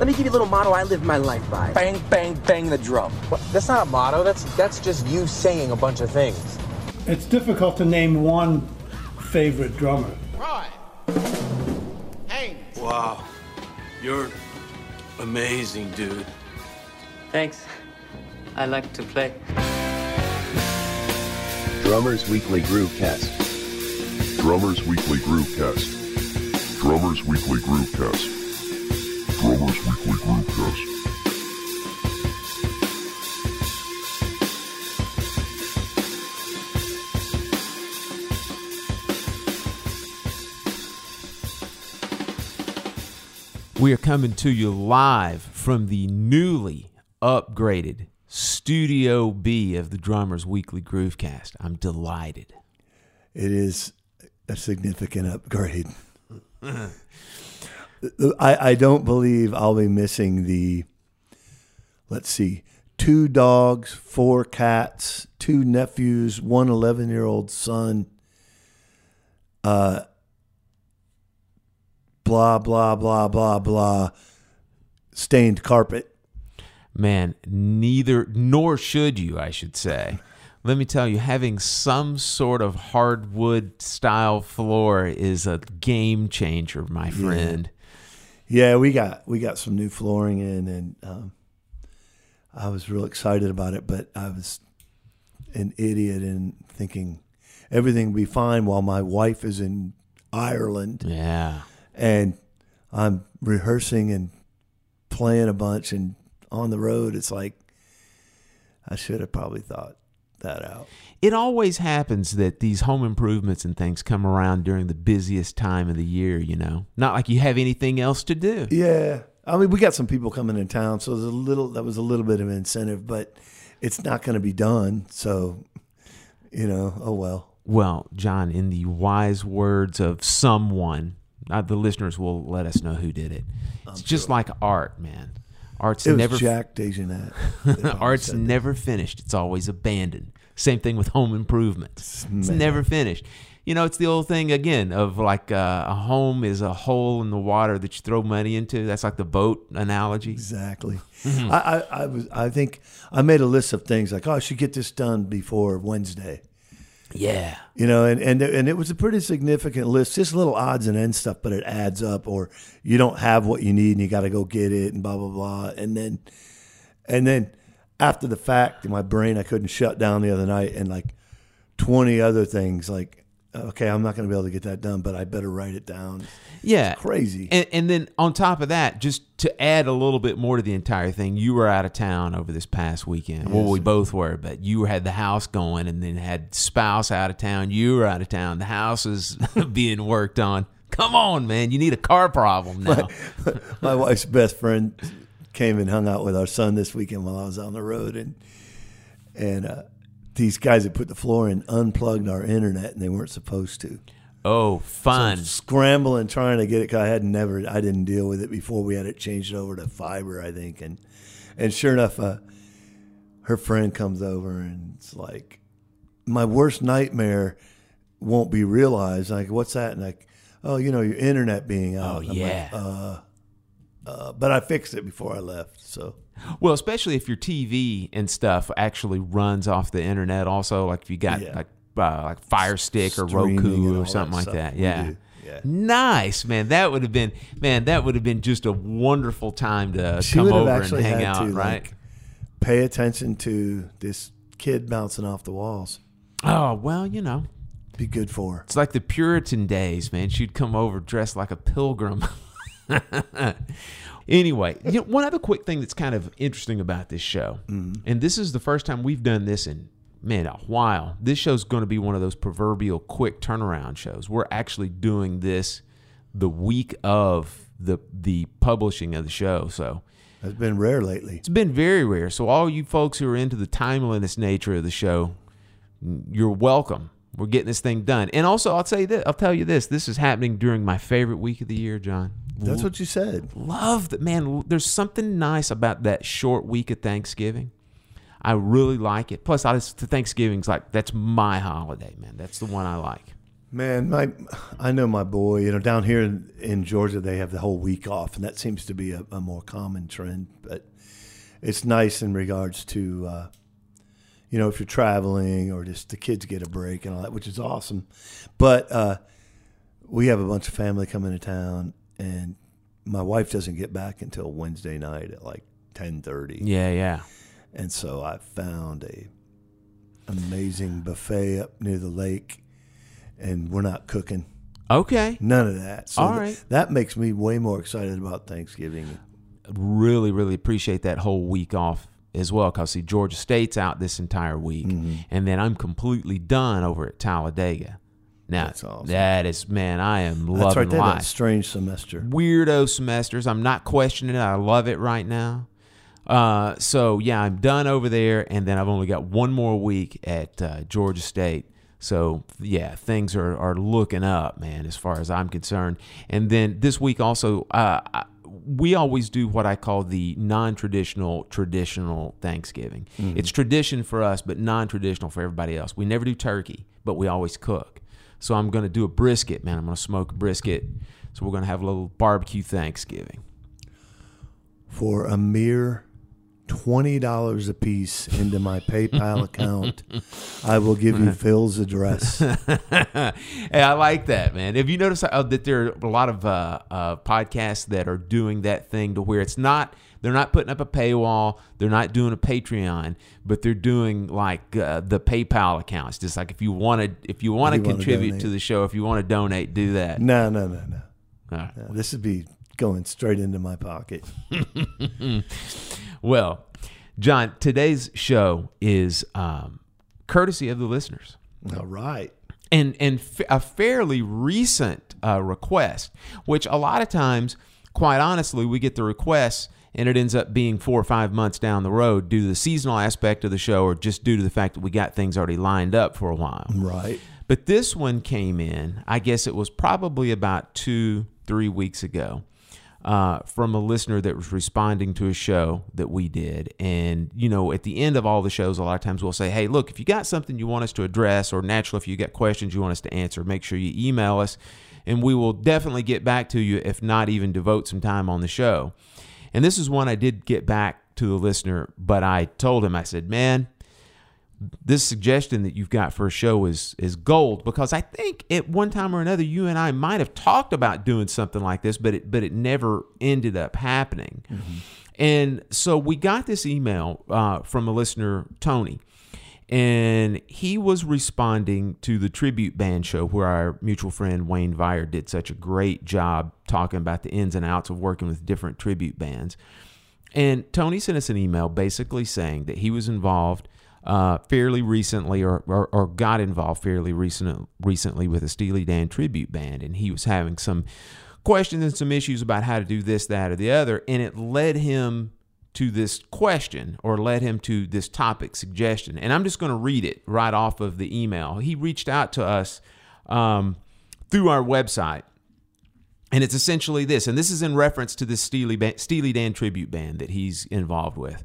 Let me give you a little motto I live my life by. Bang, bang, bang the drum. What? That's not a motto. That's that's just you saying a bunch of things. It's difficult to name one favorite drummer. Roy. Haynes. Wow. You're amazing, dude. Thanks. I like to play. Drummers Weekly Groovecast. Drummers Weekly Groovecast. Drummers Weekly Groovecast. Drummers Weekly Groovecast. We are coming to you live from the newly upgraded Studio B of the Drummers Weekly Groovecast. I'm delighted. It is a significant upgrade. I, I don't believe I'll be missing the, let's see, two dogs, four cats, two nephews, one 11 year old son, uh, blah, blah, blah, blah, blah, stained carpet. Man, neither, nor should you, I should say. Let me tell you, having some sort of hardwood style floor is a game changer, my friend. Yeah, we got we got some new flooring in, and um, I was real excited about it. But I was an idiot in thinking everything will be fine while my wife is in Ireland. Yeah, and I'm rehearsing and playing a bunch and on the road. It's like I should have probably thought that out. It always happens that these home improvements and things come around during the busiest time of the year, you know. Not like you have anything else to do. Yeah. I mean, we got some people coming in town, so there's a little that was a little bit of an incentive, but it's not going to be done. So, you know, oh well. Well, John, in the wise words of someone, uh, the listeners will let us know who did it. It's just like art, man. Art's It was never Jack DeJohnette. Art's never finished. It's always abandoned. Same thing with home improvements. It's Man. never finished. You know, it's the old thing again of like uh, a home is a hole in the water that you throw money into. That's like the boat analogy. Exactly. Mhm. I, I, I was. I think I made a list of things like, oh, I should get this done before Wednesday. Yeah. You know, and and and it was a pretty significant list, just little odds and ends stuff, but it adds up. Or you don't have what you need and you got to go get it, and blah blah blah. And then, and then after the fact, in my brain I couldn't shut down the other night, and like twenty other things. Like, okay, I'm not going to be able to get that done, but I better write it down. Yeah. It's crazy. And, and then on top of that, just to add a little bit more to the entire thing, you were out of town over this past weekend. Well, Yes. we both were, but you had the house going and then had spouse out of town. You were out of town. The house is being worked on. Come on, man. You need a car problem now. my wife's best friend came and hung out with our son this weekend while I was on the road, and and uh, these guys had put the floor in unplugged our internet, and they weren't supposed to. Oh, fun! So scrambling trying to get it. 'cause I had never, I didn't deal with it before. We had it changed over to fiber, I think, and and sure enough, uh, her friend comes over, and it's like my worst nightmare won't be realized. Like, what's that? And like, oh, you know, your internet being out. Oh, I'm like, yeah. uh, uh, but I fixed it before I left. So Well, especially if your TV and stuff actually runs off the internet. Also, like if you got Yeah. like uh, like Fire Stick or Roku or something that like stuff. that. Yeah. Yeah. Nice, man. That would have been man. That would have been just a wonderful time to she come over and hang out, to right? like pay attention to this kid bouncing off the walls. oh well, you know, Be good for her. it's like the Puritan days, man. She'd come over dressed like a pilgrim. anyway, you know, one other quick thing that's kind of interesting about this show, Mm-hmm. and this is the first time we've done this in man a while. This show's going to be one of those proverbial quick turnaround shows. We're actually doing this the week of the the publishing of the show, so. It's been rare lately. It's been very rare. So all you folks who are into the timeliness nature of the show, you're welcome. We're getting this thing done. And also, I'll tell you this. I'll tell you this. This is happening during my favorite week of the year, John. That's what you said. Love that, man. There's something nice about that short week of Thanksgiving. I really like it. Plus, I just Thanksgiving's like that's my holiday, man. That's the one I like. Man, my I know my boy. You know, down here in, in Georgia, they have the whole week off, and that seems to be a, a more common trend. But it's nice in regards to, uh, you know, if you're traveling or just the kids get a break and all that, which is awesome. But uh, we have a bunch of family coming to town, and my wife doesn't get back until Wednesday night at like ten thirty. Yeah, yeah. And so I found a amazing buffet up near the lake, and we're not cooking. Okay. None of that. So All th- that makes me way more excited about Thanksgiving. really, really appreciate that whole week off as well. Because see, Georgia State's out this entire week, Mm-hmm. and then I'm completely done over at Talladega. Now That's awesome. that is man, I am loving That's right there. life. That strange semester. Weirdo semesters. I'm not questioning it. I love it right now. Uh, so yeah, I'm done over there, and then I've only got one more week at uh, Georgia State. So yeah, things are, are looking up, man, as far as I'm concerned. And then this week also, uh, I- we always do what I call the non-traditional traditional Thanksgiving. It's tradition for us, but non-traditional for everybody else. We never do turkey, but we always cook. So I'm going to do a brisket, man. I'm going to smoke a brisket. So we're going to have a little barbecue Thanksgiving. For a mere twenty dollars a piece into my PayPal account, I will give you Phil's address. hey, I like that, man. Have you noticed uh, that there are a lot of uh, uh, podcasts that are doing that thing to where it's not they're not putting up a paywall, they're not doing a Patreon, but they're doing like uh, the PayPal accounts. Just like if you want to, if you want to contribute to the show, if you want to donate, do that. no, no, no, no. Uh, no this would be going straight into my pocket. well, John, today's show is um, courtesy of the listeners. All right. and and f- a fairly recent uh, request, which a lot of times, quite honestly, we get the requests and it ends up being four or five months down the road due to the seasonal aspect of the show or just due to the fact that we got things already lined up for a while. Right. But this one came in, I guess it was probably about two, three weeks ago, uh, from a listener that was responding to a show that we did. And, you know, at the end of all the shows, a lot of times we'll say, hey, look, if you got something you want us to address, or naturally, if you got questions you want us to answer, make sure you email us, and we will definitely get back to you, if not even devote some time on the show. And this is one I did get back to the listener, but I told him, I said, man, this suggestion that you've got for a show is is gold because I think at one time or another you and I might have talked about doing something like this, but it but it never ended up happening. And so we got this email uh, from a listener, Tony, and he was responding to the tribute band show where our mutual friend Wayne Vire did such a great job talking about the ins and outs of working with different tribute bands. And Tony sent us an email basically saying that he was involved uh, fairly recently or, or, or got involved fairly recent, recently with a Steely Dan tribute band. And he was having some questions and some issues about how to do this, that, or the other. And it led him to this question or led him to this topic suggestion. And I'm just going to read it right off of the email. He reached out to us um, through our website. And it's essentially this, and this is in reference to this Steely, Steely Dan tribute band that he's involved with.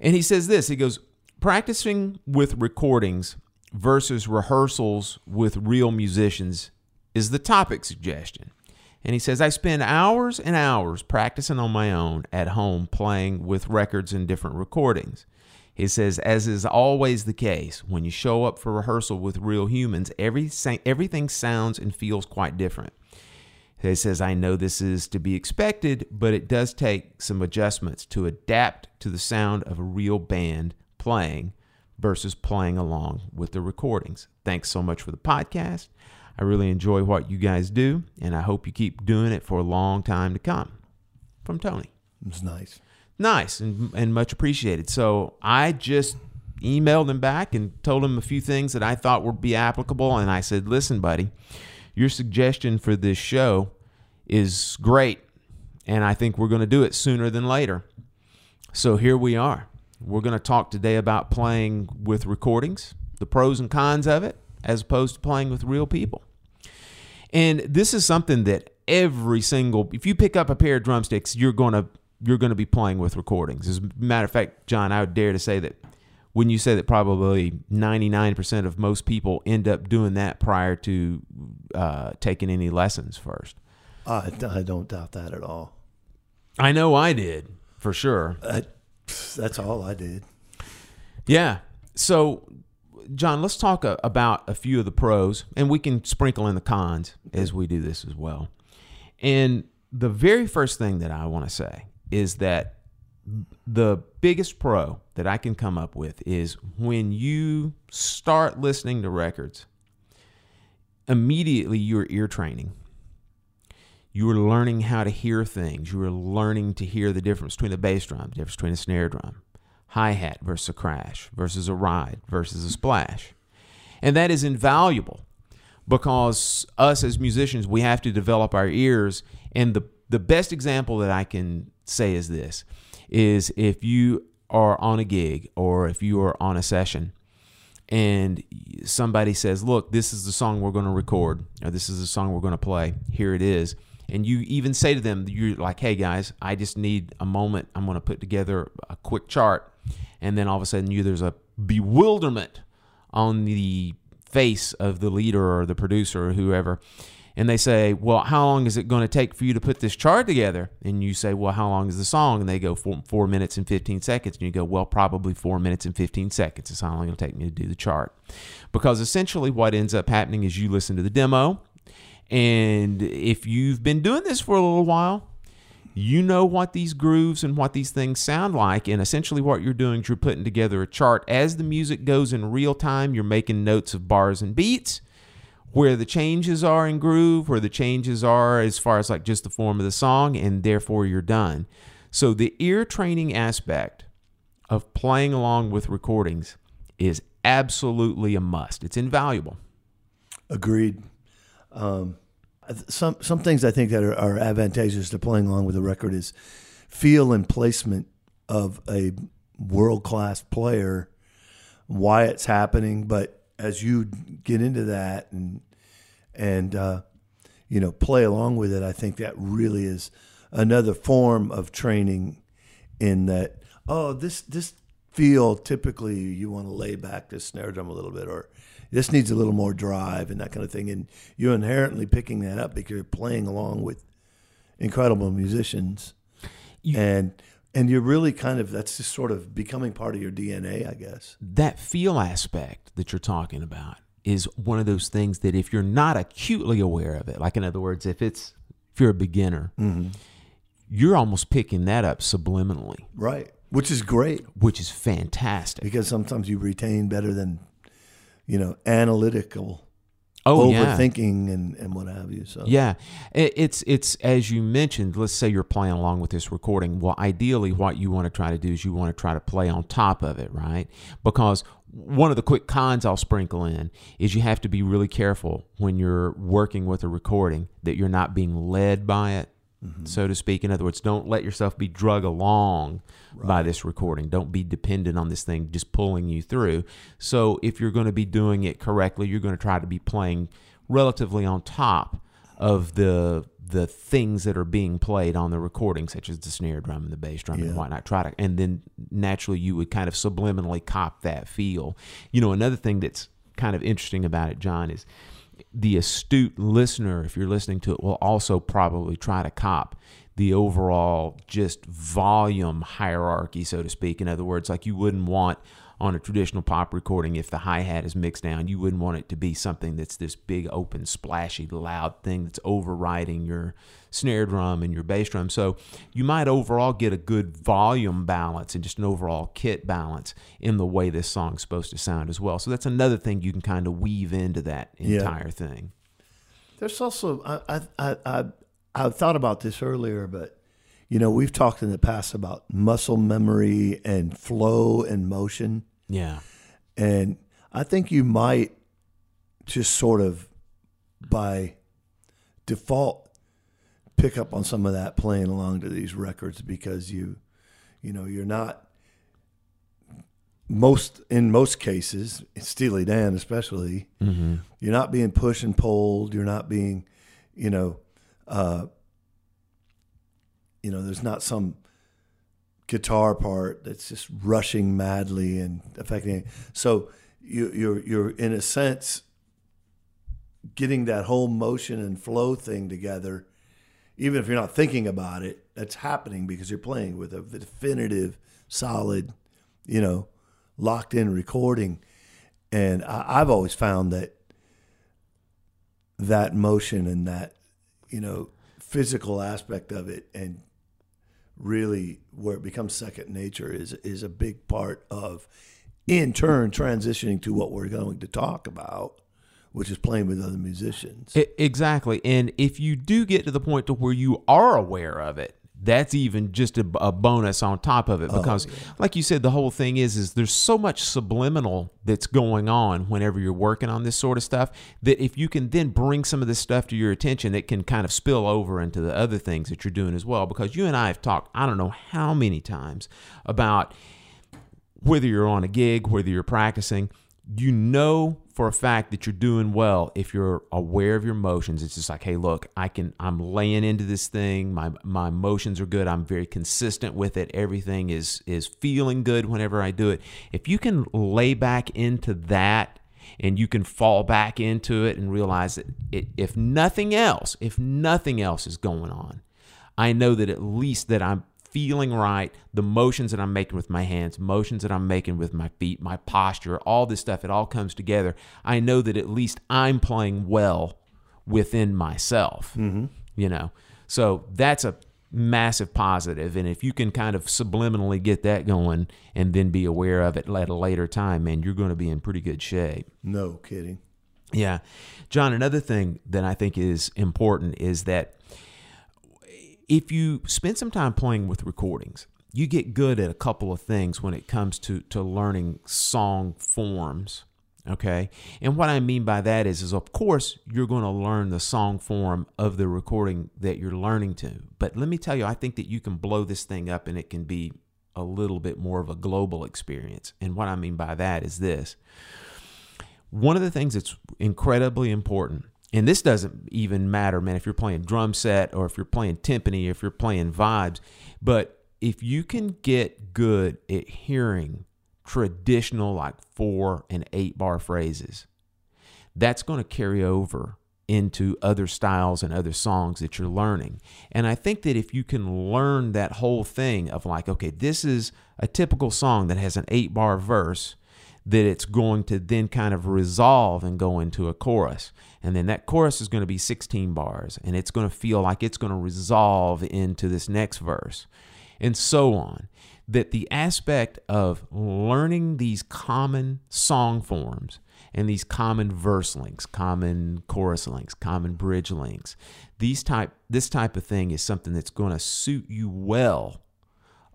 And he says this he goes, practicing with recordings versus rehearsals with real musicians is the topic suggestion. And he says, I spend hours and hours practicing on my own at home playing with records and different recordings. He says, as is always the case, when you show up for rehearsal with real humans, every, everything sounds and feels quite different. He says, I know this is to be expected, but it does take some adjustments to adapt to the sound of a real band playing versus playing along with the recordings. Thanks so much for the podcast. I really enjoy what you guys do, and I hope you keep doing it for a long time to come. From Tony. It's nice. Nice and, and much appreciated. So I just emailed him back and told him a few things that I thought would be applicable. And I said, listen, buddy, your suggestion for this show is great. And I think we're going to do it sooner than later. So here we are. We're going to talk today about playing with recordings, the pros and cons of it, as opposed to playing with real people. And this is something that every single, if you pick up a pair of drumsticks, you're going to you're going to be playing with recordings. As a matter of fact, John, I would dare to say that when you say that probably 99% of most people end up doing that prior to uh, taking any lessons first. I, I don't doubt that at all. I know I did for sure. I, that's all I did. Yeah. So, John, let's talk a, about a few of the pros, and we can sprinkle in the cons as we do this as well. And the very first thing that I want to say is that the biggest pro that I can come up with is when you start listening to records, immediately you're ear training. You are learning how to hear things. You are learning to hear the difference between the bass drum, the difference between a snare drum, hi hat versus a crash, versus a ride, versus a splash. And that is invaluable because us as musicians, we have to develop our ears. And the, the best example that I can say is this is if you are on a gig or if you are on a session and somebody says, Look, this is the song we're going to record, or this is the song we're going to play, here it is. And you even say to them, You're like, Hey guys, I just need a moment. I'm going to put together a quick chart. And then all of a sudden, you there's a bewilderment on the face of the leader or the producer or whoever and they say, "Well, how long is it going to take for you to put this chart together?" And you say, "Well, how long is the song?" And they go four, four minutes and fifteen seconds, and you go, "Well, probably four minutes and fifteen seconds is how long it'll take me to do the chart," because essentially what ends up happening is you listen to the demo, and if you've been doing this for a little while, you know what these grooves and what these things sound like. And essentially, what you're doing is you're putting together a chart as the music goes in real time. You're making notes of bars and beats where the changes are in groove, where the changes are as far as like just the form of the song, and therefore you're done. So the ear training aspect of playing along with recordings is absolutely a must. It's invaluable. Agreed. Um, some some things I think that are, are advantageous to playing along with a record is feel and placement of a world class player, why it's happening, but as you get into that and and uh, you know play along with it, I think that really is another form of training. In that, oh, this this feel typically you want to lay back the snare drum a little bit, or this needs a little more drive and that kind of thing, and you're inherently picking that up because you're playing along with incredible musicians, you, and and you're really kind of that's just sort of becoming part of your DNA, I guess. That feel aspect that you're talking about is one of those things that if you're not acutely aware of it, like in other words, if it's if you're a beginner, mm-hmm. you're almost picking that up subliminally, right? Which is great. Which is fantastic because sometimes you retain better than you know analytical oh, overthinking yeah. and, and what have you. So yeah, it's it's as you mentioned. Let's say you're playing along with this recording. Well, ideally, what you want to try to do is you want to try to play on top of it, right? Because one of the quick cons I'll sprinkle in is you have to be really careful when you're working with a recording that you're not being led by it. Mm-hmm. so to speak. In other words, don't let yourself be drug along right. by this recording. Don't be dependent on this thing just pulling you through. So, if you're going to be doing it correctly, you're going to try to be playing relatively on top of the the things that are being played on the recording, such as the snare drum and the bass drum yeah. and whatnot. Try to, and then naturally you would kind of subliminally cop that feel. You know, another thing that's kind of interesting about it, John, is the astute listener, if you're listening to it, will also probably try to cop the overall just volume hierarchy, so to speak. In other words, like you wouldn't want on a traditional pop recording, if the hi hat is mixed down, you wouldn't want it to be something that's this big, open, splashy, loud thing that's overriding your snare drum and your bass drum. So you might overall get a good volume balance and just an overall kit balance in the way this song's supposed to sound as well. So that's another thing you can kind of weave into that entire yeah. thing. There's also I I I I thought about this earlier, but you know, we've talked in the past about muscle memory and flow and motion. Yeah. And I think you might just sort of by default pick up on some of that playing along to these records because you you know, you're not most in most cases, Steely Dan especially, mm-hmm. you're not being pushed and pulled. You're not being, you know, uh, you know, there's not some guitar part that's just rushing madly and affecting. So you, you're you're in a sense getting that whole motion and flow thing together, even if you're not thinking about it. That's happening because you're playing with a definitive, solid, you know, locked in recording. And I, I've always found that that motion and that you know physical aspect of it and really where it becomes second nature is is a big part of in turn transitioning to what we're going to talk about which is playing with other musicians E- exactly. And if you do get to the point to where you are aware of it, that's even just a, a bonus on top of it oh, because like you said the whole thing is is there's so much subliminal that's going on whenever you're working on this sort of stuff that if you can then bring some of this stuff to your attention it can kind of spill over into the other things that you're doing as well. Because you and I have talked I don't know how many times about whether you're on a gig, whether you're practicing, you know for a fact that you're doing well if you're aware of your emotions. It's just like, hey, look, I can I'm laying into this thing. My my emotions are good. I'm very consistent with it. Everything is is feeling good whenever I do it. If you can lay back into that and you can fall back into it and realize that it, if nothing else, if nothing else is going on, I know that at least that I'm feeling right, the motions that I'm making with my hands, motions that I'm making with my feet, my posture, all this stuff, it all comes together. I know that at least I'm playing well within myself. Mm-hmm. You know, so that's a massive positive. And if you can kind of subliminally get that going and then be aware of it at a later time, man, you're going to be in pretty good shape. no kidding Yeah. John, another thing that I think is important is that if you spend some time playing with recordings, you get good at a couple of things when it comes to, to learning song forms. Okay. And what I mean by that is, is of course, you're going to learn the song form of the recording that you're learning to. But let me tell you, I think that you can blow this thing up and it can be a little bit more of a global experience. And what I mean by that is this one of the things that's incredibly important, and this doesn't even matter, man, if you're playing drum set or if you're playing timpani, if you're playing vibes, but if you can get good at hearing traditional, like four and eight bar phrases, that's going to carry over into other styles and other songs that you're learning. And I think that if you can learn that whole thing of like, okay, this is a typical song that has an eight bar verse, that it's going to then kind of resolve and go into a chorus. And then that chorus is going to be 16 bars and it's going to feel like it's going to resolve into this next verse and so on. That the aspect of learning these common song forms and these common verse links, common chorus links, common bridge links, these type this type of thing is something that's going to suit you well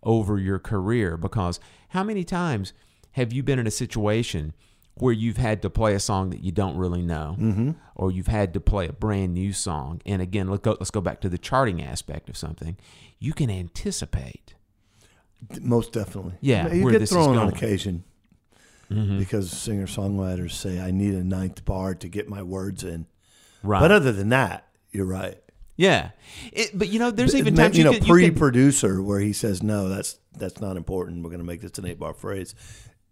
over your career because how many times have you been in a situation where you've had to play a song that you don't really know? Mm-hmm. or you've had to play a brand new song? And again let's go, let's go back to the charting aspect of something. You can anticipate. Most definitely. Yeah, you where get this is thrown on going. Mm-hmm. occasion because singer songwriters say i need a ninth bar to get my words in. Right. but other than that you're right. Yeah. It, but you know there's even times you you, know can, you can- pre-producer where he says no that's that's not important. We're going to make this an eight bar phrase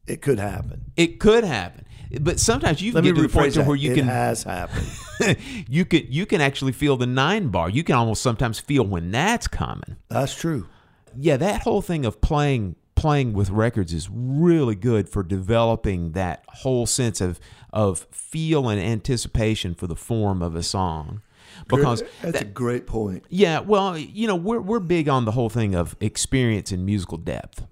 it could happen. It could happen. But sometimes you let can get to the point to that. where you it can has happened. You can you can actually feel the nine bar. You can almost sometimes feel when that's coming. That's true. Yeah, that whole thing of playing playing with records is really good for developing that whole sense of of feel and anticipation for the form of a song. Because that's a great point. Yeah, well, you know, we're we're big on the whole thing of experience and musical depth.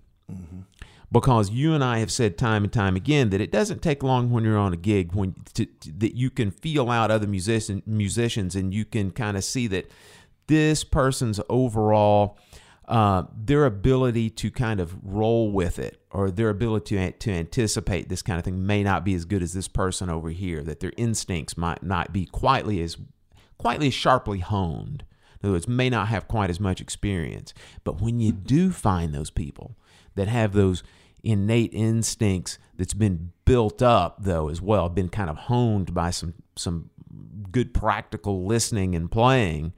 Because you and I have said time and time again that it doesn't take long when you're on a gig when to, to- that you can feel out other musician, musicians and you can kind of see that this person's overall uh, their ability to kind of roll with it or their ability to, to anticipate this kind of thing may not be as good as this person over here that their instincts might not be quietly as quietly as sharply honed. In other words may not have quite as much experience. But when you do find those people that have those innate instincts that's been built up though as well been kind of honed by some some good practical listening and playing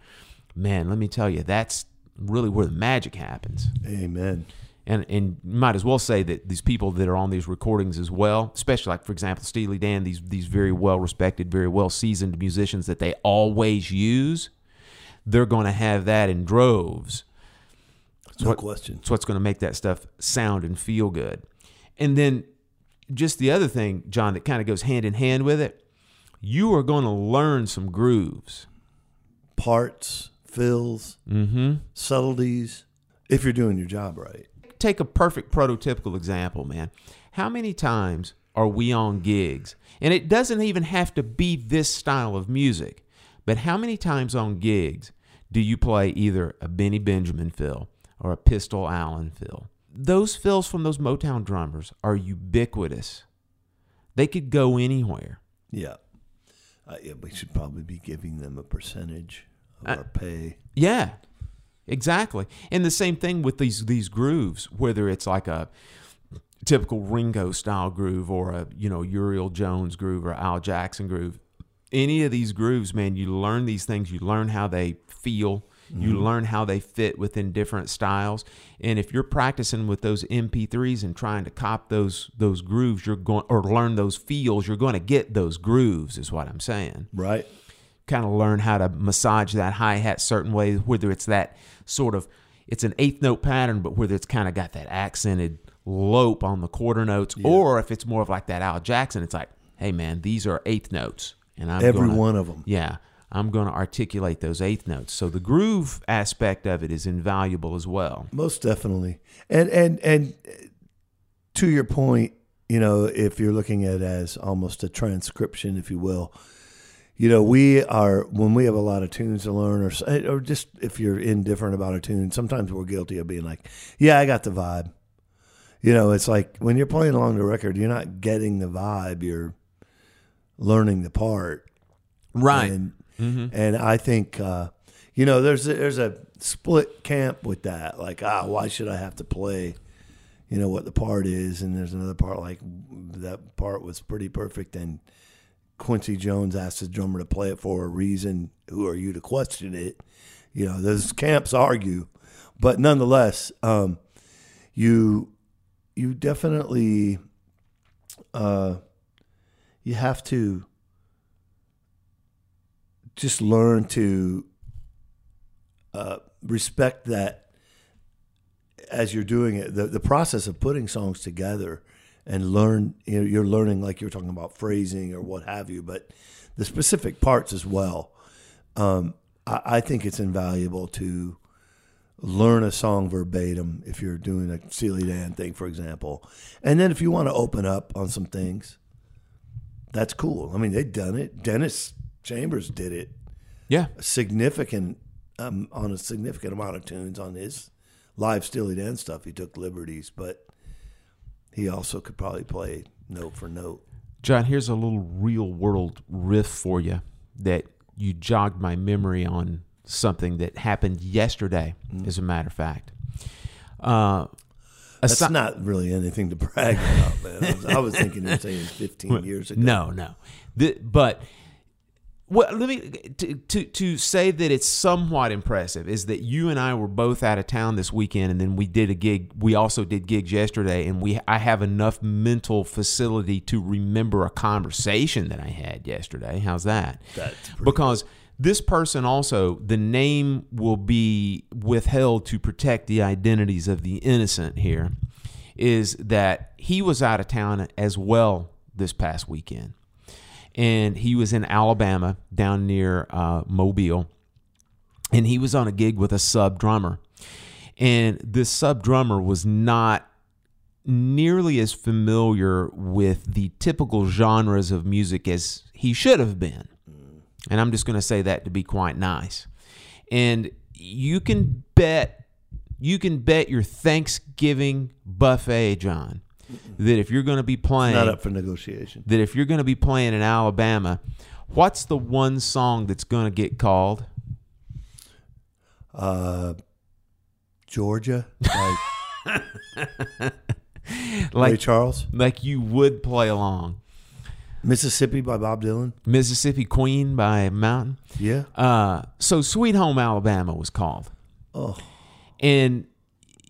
man let me tell you that's really where the magic happens amen And and might as well say that these people that are on these recordings as well, especially like for example Steely Dan, these these very well respected, very well seasoned musicians that they always use, they're going to have that in droves. It's No what- question. It's what's going to make that stuff sound and feel good. And then just the other thing, John, that kind of goes hand in hand with it, you are going to learn some grooves. Parts, fills, Mm-hmm. subtleties. If you're doing your job right. Take a perfect prototypical example, man. How many times are we on gigs? And it doesn't even have to be this style of music, but how many times on gigs do you play either a Benny Benjamin fill or a Pistol Allen fill? Those fills from those Motown drummers are ubiquitous. They could go anywhere. Yeah. Uh, yeah, we should probably be giving them a percentage of Uh, our pay. Yeah, exactly. And the same thing with these these grooves, whether it's like a typical Ringo style groove or a you know Uriel Jones groove or Al Jackson groove. Any of these grooves, man, you learn these things. You learn how they feel. You Mhm. learn how they fit within different styles. And if you're practicing with those MP3s and trying to cop those those grooves, you're going or learn those feels. You're going to get those grooves, is what I'm saying Right. kind of learn how to massage that hi hat certain way, whether it's that sort of it's an eighth note pattern, but whether it's kind of got that accented lope on the quarter notes, or if it's more of like that Al Jackson, it's like, hey man, these are eighth notes, and I'm Every gonna- one of 'em. Yeah, I'm going to articulate those eighth notes. So the groove aspect of it is invaluable as well. Most definitely. And and and uh, to your point, you know, if you're looking at it as almost a transcription, if you will, you know, we are when we have a lot of tunes to learn, or uh, or just if you're indifferent about a tune, sometimes we're guilty of being like, "Yeah, I got the vibe." You know, it's like when you're playing along the record, you're not getting the vibe; you're learning the part, Right. And, Mhm. and I think uh, you know, there's a, there's a split camp with that. Like, ah, why should I have to play? You know what the part is, and there's another part like that part was pretty perfect, and Quincy Jones asked the drummer to play it for a reason. Who are you to question it? You know, those camps argue, but nonetheless, um, you you definitely uh, you have to just learn to uh, respect that as you're doing it. The the process of putting songs together and learn you know, you're learning like you're talking about phrasing or what have you, but the specific parts as well. Um, I, I think it's invaluable to learn a song verbatim if you're doing a Steely Dan thing, for example. And then if you want to open up on some things, that's cool. I mean, they've done it. Dennis Chambers did it. Yeah. A significant um, on a significant amount of tunes on his live Steely Dan stuff. He took liberties, but he also could probably play note for note. John, here's a little real world riff for you that you jogged my memory on something that happened yesterday, as a matter of fact. Uh, That's not really anything to brag about, man. I was, I was thinking were saying 15 years ago. No, no. The, but well, let me to, to to say that it's somewhat impressive is that you and I were both out of town this weekend, and then we did a gig. We also did gigs yesterday, and we I have enough mental facility to remember a conversation that I had yesterday. How's that? That's because this person also the name will be withheld to protect the identities of the innocent here is that he was out of town as well this past weekend and he was in alabama down near uh, mobile. And he was on a gig with a sub drummer. And this sub drummer was not nearly as familiar with the typical genres of music as he should have been. And I'm just going to say that to be quite nice. And you can bet, you can bet your Thanksgiving buffet, John, that if you're going to be playing, Not up for negotiation. that if you're going to be playing in Alabama, what's the one song that's going to get called? Uh, Georgia, like Like Ray Charles, like you would play along. Mississippi by Bob Dylan. Mississippi Queen by Mountain. Yeah. Uh, so Sweet Home Alabama was called. Oh, And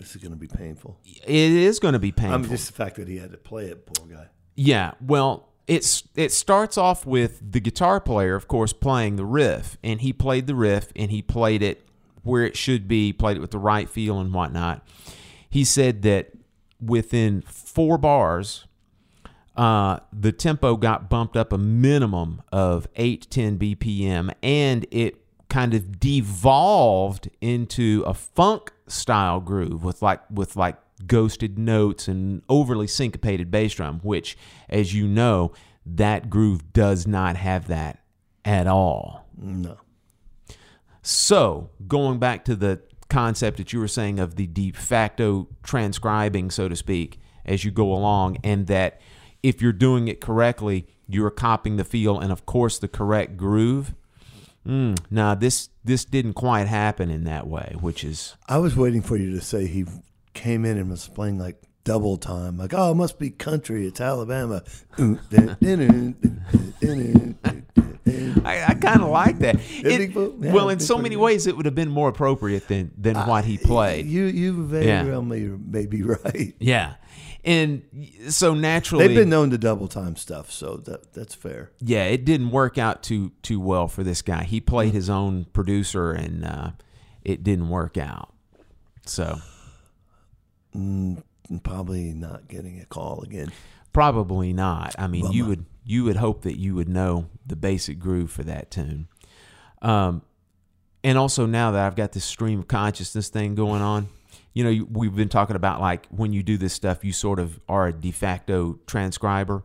This is going to be painful. It is going to be painful. I mean, just the fact that he had to play it, poor guy. Yeah, well, it's it starts off with the guitar player, of course, playing the riff, and he played the riff, and he played it where it should be, played it with the right feel and whatnot. He said that within four bars, uh, the tempo got bumped up a minimum of eight ten BPM, and it kind of devolved into a funk style groove with like with like ghosted notes and overly syncopated bass drum, which, as you know, that groove does not have that at all. No. So, going back to the concept that you were saying of the de facto transcribing, so to speak, as you go along, and that if you're doing it correctly, you're copying the feel and, of course, the correct groove. Mm, now, this this didn't quite happen in that way, which is I was waiting for you to say he came in and was playing like double time. Like, oh, it must be country. It's Alabama. I, I kind of like that. It- well, in so many ways, it would have been more appropriate than than what he played. You you very Yeah. well may, may be right. yeah, and so naturally, They've been known to double time stuff, so that that's fair. yeah, it didn't work out too too well for this guy. He played his own producer, and uh, it didn't work out. So Mm, probably not getting a call again. probably not. I mean, you would you would hope that you would know the basic groove for that tune. Um, and also now that I've got this stream of consciousness thing going on, you know, we've been talking about like when you do this stuff, you sort of are a de facto transcriber.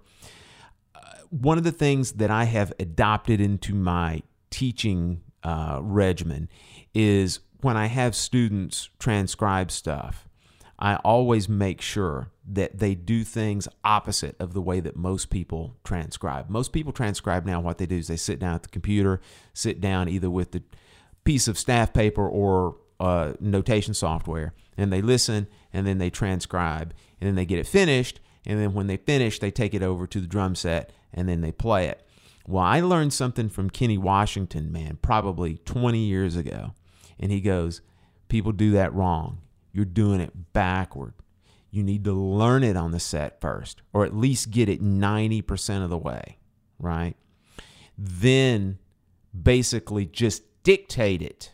Uh, one of the things that I have adopted into my teaching uh, regimen is when I have students transcribe stuff, I always make sure that they do things opposite of the way that most people transcribe. Most people transcribe now, what they do is they sit down at the computer, sit down either with the piece of staff paper or uh, notation software, and they listen and then they transcribe and then they get it finished. And then when they finish, they take it over to the drum set and then they play it. Well, I learned something from Kenny Washington, man, probably 20 years ago. And he goes, People do that wrong. You're doing it backward. You need to learn it on the set first, or at least get it 90% of the way, right? Then basically just dictate it,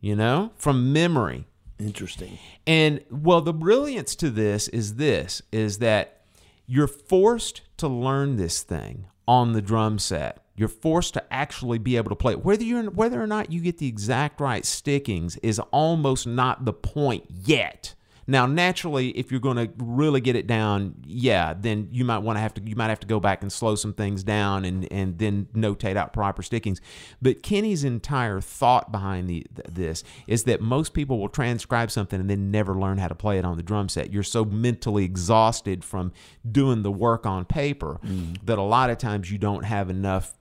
you know, from memory. Interesting. And well, the brilliance to this is this is that you're forced to learn this thing on the drum set. You're forced to actually be able to play it. Whether you're whether or not you get the exact right stickings is almost not the point yet. Now, naturally, if you're going to really get it down, yeah, then you might want to have to you might have to go back and slow some things down and and then notate out proper stickings. But Kenny's entire thought behind the th- this is that most people will transcribe something and then never learn how to play it on the drum set. You're so mentally exhausted from doing the work on paper that a lot of times you don't have enough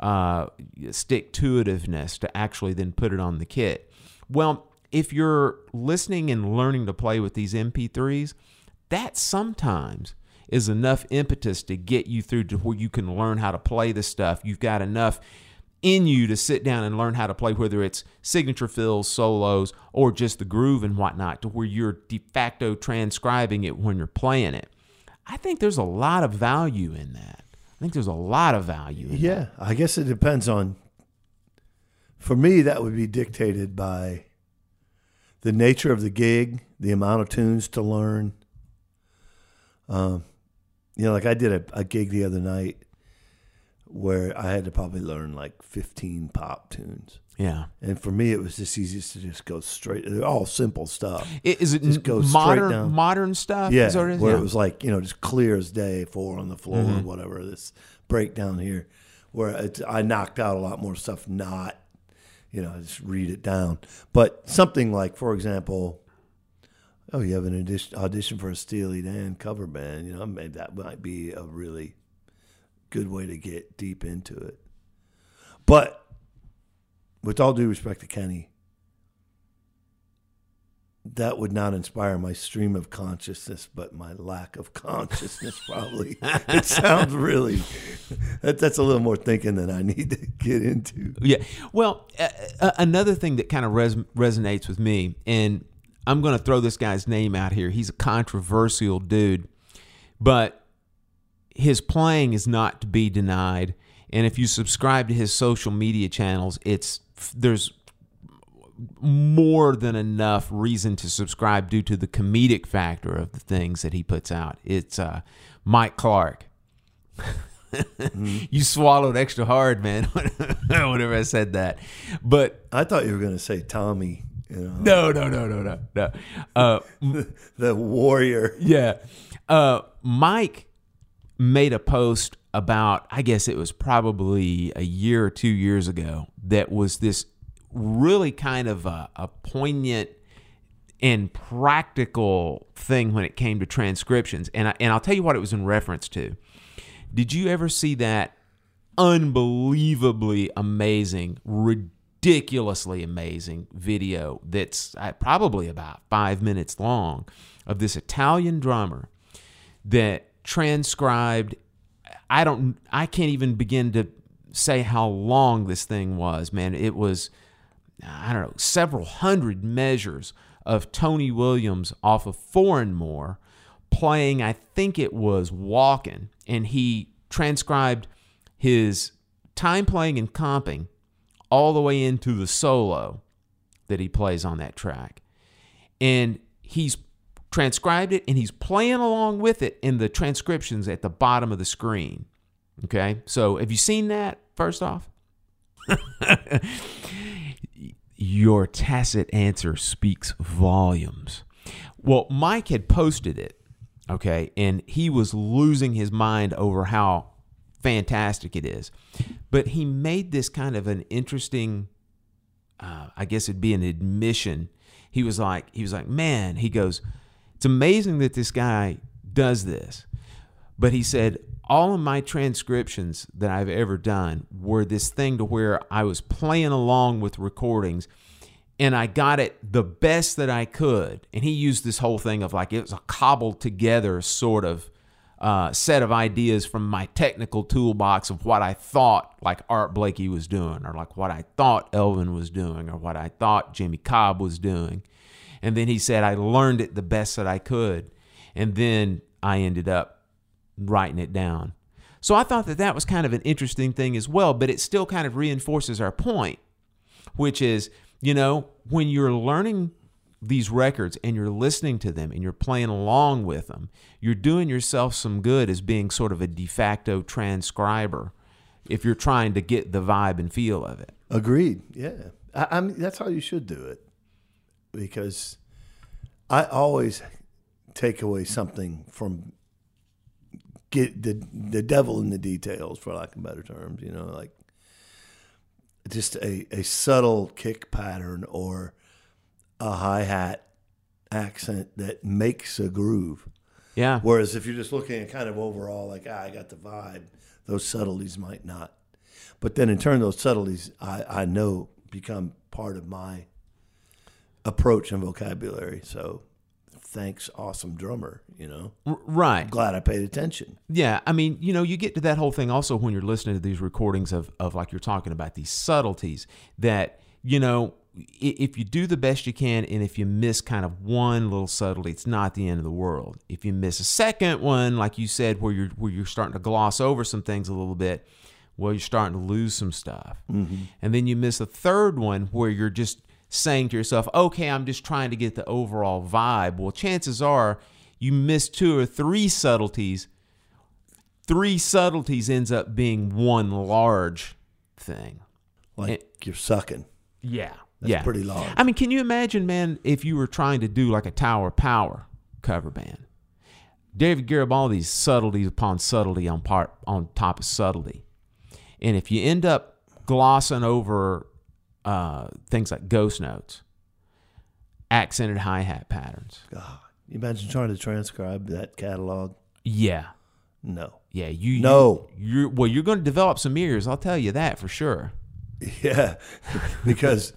uh, stick to itiveness to actually then put it on the kit. Well, if you're listening and learning to play with these MP3s, that sometimes is enough impetus to get you through to where you can learn how to play the stuff. You've got enough in you to sit down and learn how to play, whether it's signature fills, solos, or just the groove and whatnot, to where you're de facto transcribing it when you're playing it. I think there's a lot of value in that. I think there's a lot of value in that. Yeah, I guess it depends on. For me, that would be dictated by the nature of the gig, the amount of tunes to learn. Um, you know, like I did a, a gig the other night where I had to probably learn like 15 pop tunes. Yeah. And for me, it was just easiest to just go straight. They're all simple stuff. Is it Just go modern down. modern stuff? Yeah, Is that what it where Yeah. Mm-hmm. it was like you know just clear as day, four on the floor or whatever. This breakdown here, where I knocked out a lot more stuff. Not, you know, just read it down. But something like, for example, oh, you have an audition, audition for a Steely Dan cover band. You know, maybe that might be a really good way to get deep into it. But with all due respect to Kenny, that would not inspire my stream of consciousness, but my lack of consciousness probably. it sounds really that, that's a little more thinking than I need to get into. Yeah. Well, uh, uh, another thing that kind of res- resonates with me, and I'm going to throw this guy's name out here. He's a controversial dude, but his playing is not to be denied. And if you subscribe to his social media channels, it's there's more than enough reason to subscribe due to the comedic factor of the things that he puts out. It's uh, Mike Clark. you swallowed extra hard, man. Whenever I said that, but I thought you were going to say Tommy. You know, no, no, no, no, no, no. Uh, the warrior. yeah, uh, Mike made a post about. I guess it was probably a year or two years ago. That was this really kind of a, a poignant and practical thing when it came to transcriptions. And I, and I'll tell you what it was in reference to. Did you ever see that unbelievably amazing, ridiculously amazing video that's uh, probably about five minutes long of this Italian drummer that transcribed? I don't, I can't even begin to say how long this thing was, man. It was, I don't know, several hundred measures of Tony Williams off of Four and More playing, I think it was Walking, and he transcribed his time playing and comping all the way into the solo that he plays on that track. And he's transcribed it and he's playing along with it in the transcriptions at the bottom of the screen. Okay, so have you seen that first off? Your tacit answer speaks volumes. Well, Mike had posted it, okay, and he was losing his mind over how fantastic it is. But he made this kind of an interesting, uh, I guess it'd be an admission. He was like, he was like, man, he goes, it's amazing that this guy does this. But he said, all of my transcriptions that I've ever done were this thing to where I was playing along with recordings and I got it the best that I could. And he used this whole thing of like it was a cobbled together sort of uh, set of ideas from my technical toolbox of what I thought like Art Blakey was doing, or like what I thought Elvin was doing, or what I thought Jimmy Cobb was doing. And then he said, I learned it the best that I could. And then I ended up writing it down. So I thought that that was kind of an interesting thing as well, but it still kind of reinforces our point, which is, you know, when you're learning these records and you're listening to them and you're playing along with them, you're doing yourself some good as being sort of a de facto transcriber if you're trying to get the vibe and feel of it. Agreed. Yeah, I, I mean that's how you should do it, because I always take away something from get the the devil in the details, for lack of better terms. You know, like just a, a subtle kick pattern or a hi hat accent that makes a groove. Yeah. Whereas if you're just looking at kind of overall, like ah, I got the vibe, those subtleties might not. But then in turn, those subtleties I, I know become part of my approach and vocabulary. So thanks, awesome drummer. You know, right. glad I paid attention. Yeah, I mean, you know, you get to that whole thing also when you're listening to these recordings of, of like you're talking about these subtleties that, you know, if you do the best you can and if you miss kind of one little subtlety, it's not the end of the world. If you miss a second one, like you said, where you're where you're starting to gloss over some things a little bit, well, you're starting to lose some stuff. Mm-hmm. And then you miss a third one where you're just saying to yourself, okay, I'm just trying to get the overall vibe. Well, chances are you miss two or three subtleties. Three subtleties ends up being one large thing. Like you're sucking. Yeah. That's yeah. pretty large. I mean, can you imagine, man, if you were trying to do like a Tower Power cover band? David Garibaldi's subtlety upon subtlety on part on top of subtlety. And if you end up glossing over uh, things like ghost notes, accented hi hat patterns, God, you imagine trying to transcribe that catalog? yeah, No. yeah, you No. you, you're well, you're going to develop some ears. I'll tell you that for sure. Yeah, because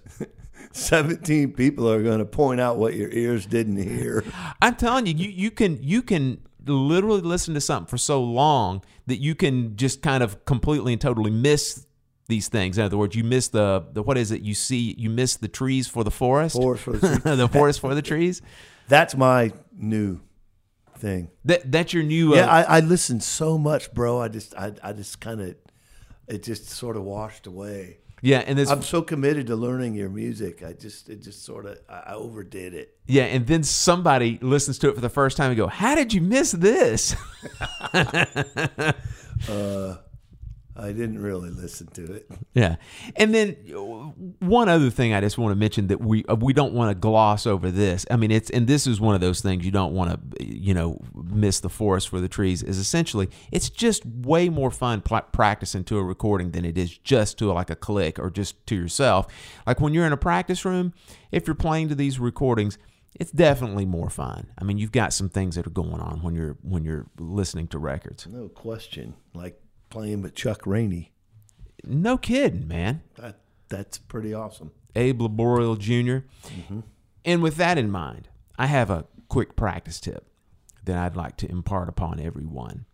17 people are going to point out what your ears didn't hear. I'm telling you, you you can you can literally listen to something for so long that you can just kind of completely and totally miss these things. In other words, you miss the the what is it? You see, you miss the trees for the forest. Forest for the trees. the forest for the trees. That's my new thing. That that's your new. Yeah, uh, I, I listened so much, bro. I just I, I just kind of it just sort of washed away. yeah, and this I'm so committed to learning your music. I just it just sort of I, I overdid it. yeah, and then somebody listens to it for the first time and go, "How did you miss this?" I didn't really listen to it. Yeah, and then uh, one other thing I just want to mention that we uh, we don't want to gloss over this. I mean, it's and this is one of those things you don't want to you know miss the forest for the trees. Is essentially it's just way more fun pl- practicing to a recording than it is just to like a click or just to yourself. Like when you're in a practice room, if you're playing to these recordings. It's definitely more fun. I mean, you've got some things that are going on when you're when you're listening to records. No question. Like playing with Chuck Rainey. No kidding, man. That that's pretty awesome. Abe Laboriel junior And with that in mind, I have a quick practice tip that I'd like to impart upon everyone.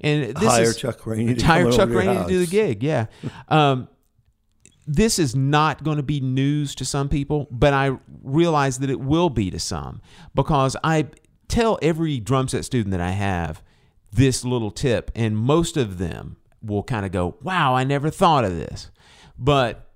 And this Hire is, Chuck Rainey to hire Chuck Rainey to do the gig. Yeah. um, this is not going to be news to some people, but I realize that it will be to some because I tell every drum set student that I have this little tip, and most of them will kind of go, Wow, I never thought of this. But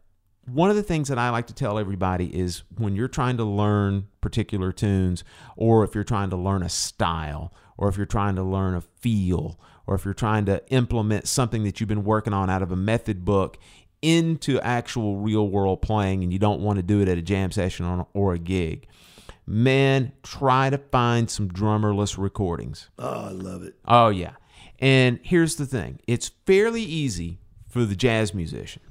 one of the things that I like to tell everybody is when you're trying to learn particular tunes, or if you're trying to learn a style, or if you're trying to learn a feel, or if you're trying to implement something that you've been working on out of a method book into actual real world playing and you don't want to do it at a jam session or- a gig, man, try to find some drummerless recordings. Oh, I love it. Oh yeah. And here's the thing. It's fairly easy for the jazz musician.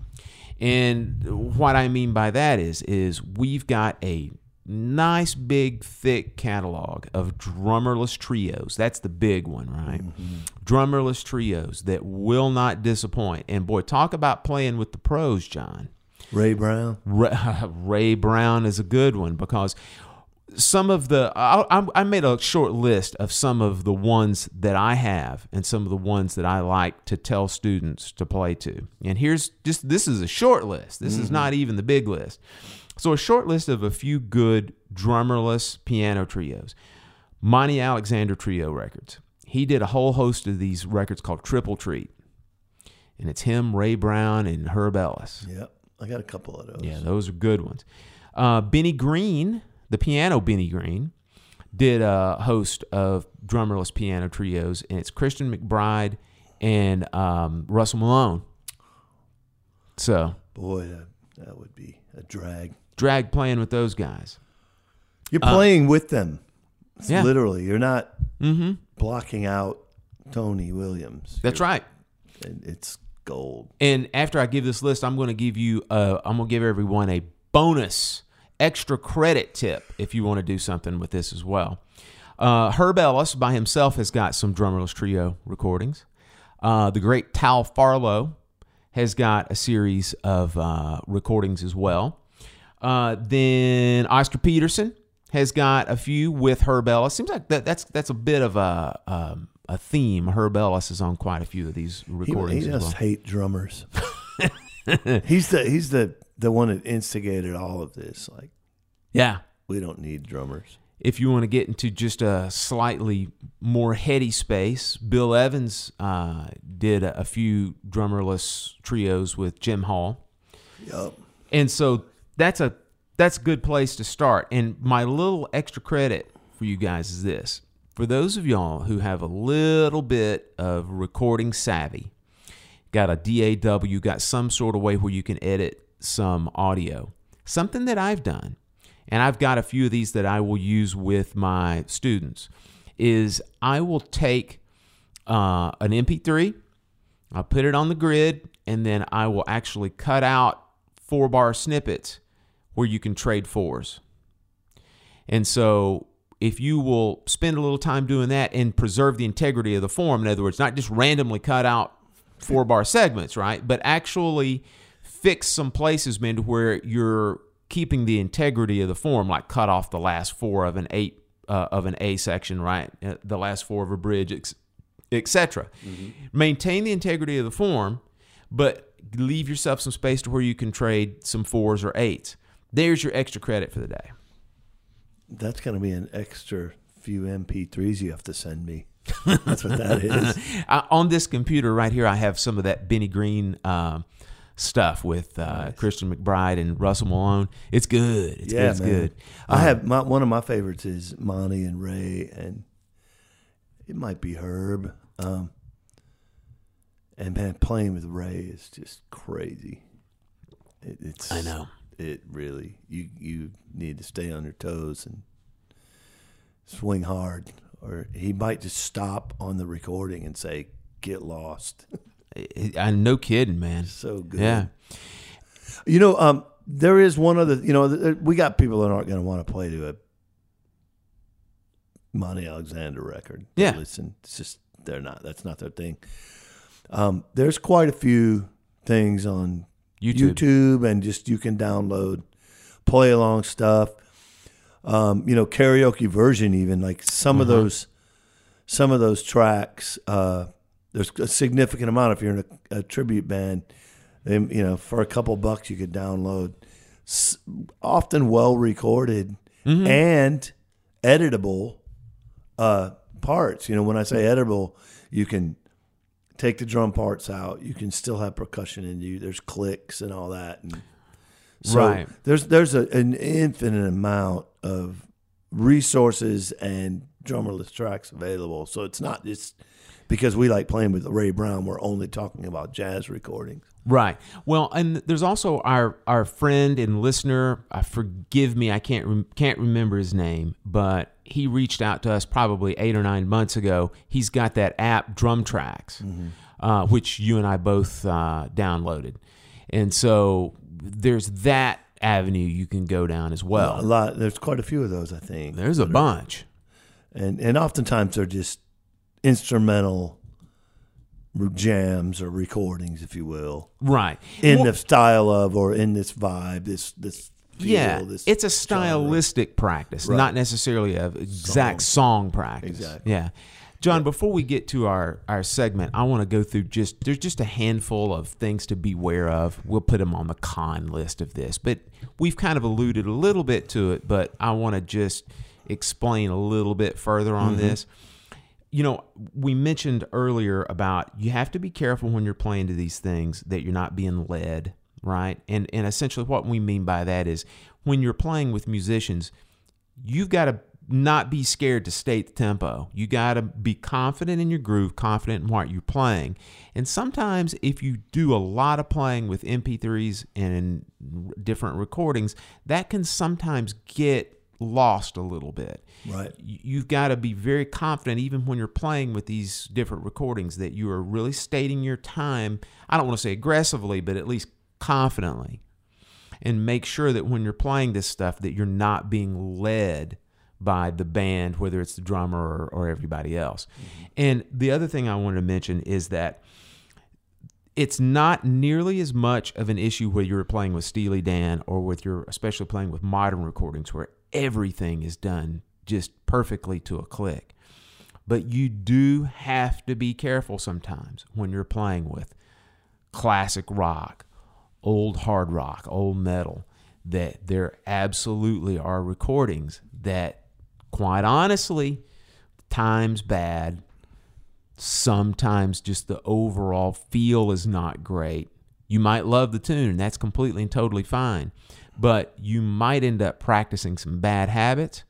And what I mean by that is is we've got a nice big thick catalog of drummerless trios. That's the big one, right? Mm-hmm. Drummerless trios that will not disappoint. And boy, talk about playing with the pros, John. Ray Brown. Ray, Ray Brown is a good one because some of the I, I made a short list of some of the ones that I have and some of the ones that I like to tell students to play to. And here's just this is a short list. This is not even the big list. So a short list of a few good drummerless piano trios. Monty Alexander Trio records. He did a whole host of these records called Triple Treat. And it's him, Ray Brown, and Herb Ellis. Yep. I got a couple of those. Yeah, those are good ones. Uh, Benny Green, the piano Benny Green, did a host of drummerless piano trios, and it's Christian McBride and um, Russell Malone. So, Boy, that, that would be a drag. drag playing with those guys. You're playing with them. Uh, yeah. Literally. You're not blocking out Tony Williams. That's right. You're- It's gold. And after I give this list, I'm going to give you, uh, I'm going to give everyone a bonus extra credit tip if you want to do something with this as well. Uh, Herb Ellis by himself has got some drummerless trio recordings. Uh, the great Tal Farlow has got a series of uh, recordings as well. Uh, then Oscar Peterson has got a few with Herb Ellis. Seems like that, that's that's a bit of a um, a theme. Herb Ellis is on quite a few of these He, recordings he just well. hate drummers. he's the he's the the one that instigated all of this. Like Yeah. we don't need drummers. If you want to get into just a slightly more heady space, Bill Evans uh, did a, a few drummerless trios with Jim Hall. Yup. And so that's a that's a good place to start. And my little extra credit for you guys is this. For those of y'all who have a little bit of recording savvy, got a DAW, got some sort of way where you can edit some audio. Something that I've done, and I've got a few of these that I will use with my students, is I will take uh, an MP3, I'll put it on the grid, and then I will actually cut out four bar snippets where you can trade fours. And so if you will spend a little time doing that and preserve the integrity of the form, in other words, not just randomly cut out four bar segments, right? But actually fix some places, man, to where you're keeping the integrity of the form, like cut off the last four of an eight uh, of an A section, right? Uh, The last four of a bridge, etc. Maintain the integrity of the form, but leave yourself some space to where you can trade some fours or eights. There's your extra credit for the day. That's going to be an extra few MP3s you have to send me. That's what that is. I, on this computer right here, I have some of that Benny Green um, stuff with uh, Christian McBride and Russell Malone. It's good. It's good. It's man. good. I Um, have my, one of my favorites is Monty and Ray, and it might be Herb. Um, and man, playing with Ray is just crazy. It, it's I know. it really you you need to stay on your toes and swing hard, or he might just stop on the recording and say, "Get lost." I, no kidding, man. so good. Yeah. You know, um, there is one other. You know, we got people that aren't going to want to play to a Monty Alexander record. Yeah. listen. It's just they're not. That's not their thing. Um, there's quite a few things on YouTube. YouTube, and just you can download play along stuff. Um, you know, karaoke version even like some of those some of those tracks. Uh, there's a significant amount if you're in a, a tribute band. They, you know, for a couple bucks you could download. S- often well recorded and editable uh, parts. You know, when I say editable, you can take the drum parts out. You can still have percussion in you. There's clicks and all that. And so Right. There's there's a, an infinite amount of resources and drummerless tracks available. So it's not just because we like playing with Ray Brown. We're only talking about jazz recordings. Right. Well, and there's also our our friend and listener. Uh, forgive me, I can't rem- can't remember his name, but he reached out to us probably eight or nine months ago. He's got that app, Drum Tracks, uh, which you and I both uh, downloaded, and so there's that avenue you can go down as well. a lot. There's quite a few of those, I think. There's a bunch. and and oftentimes they're just instrumental jams or recordings, if you will, Right. in Well- the style of or in this vibe, this this feel, yeah, this it's a genre. stylistic practice, Right. not necessarily a exact song, practice. Exactly. Yeah. John, before we get to our, our segment, I want to go through just there's just a handful of things to beware of. We'll put them on the con list of this, but we've kind of alluded a little bit to it, but I want to just explain a little bit further on mm-hmm. this. You know, we mentioned earlier about you have to be careful when you're playing to these things that you're not being led, right? And and essentially what we mean by that is when you're playing with musicians, you've got to not be scared to state the tempo. You got to be confident in your groove, confident in what you're playing. And sometimes if you do a lot of playing with MP3s and different recordings, that can sometimes get lost a little bit. Right. You've got to be very confident even when you're playing with these different recordings that you are really stating your time. I don't want to say aggressively, but at least confidently and make sure that when you're playing this stuff that you're not being led by the band whether it's the drummer or, or everybody else mm-hmm. and the other thing i wanted to mention is that it's not nearly as much of an issue where you're playing with steely dan or with your especially playing with modern recordings where everything is done just perfectly to a click but you do have to be careful sometimes when you're playing with classic rock, old hard rock, old metal, that there absolutely are recordings that, quite honestly, time's bad. Sometimes just the overall feel is not great. You might love the tune, and that's completely and totally fine, but you might end up practicing some bad habits.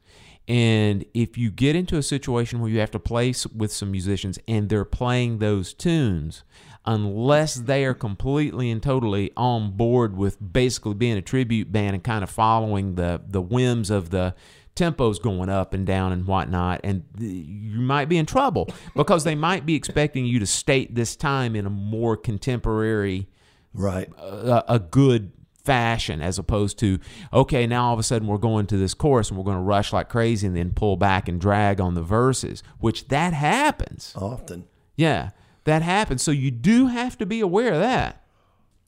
And if you get into a situation where you have to play with some musicians and they're playing those tunes, unless they are completely and totally on board with basically being a tribute band and kind of following the the whims of the tempos going up and down and whatnot, and you might be in trouble because they might be expecting you to state this time in a more contemporary Right. Uh, a, a good fashion as opposed to okay now all of a sudden we're going to this chorus and we're going to rush like crazy and then pull back and drag on the verses which that happens Often. yeah that happens so you do have to be aware of that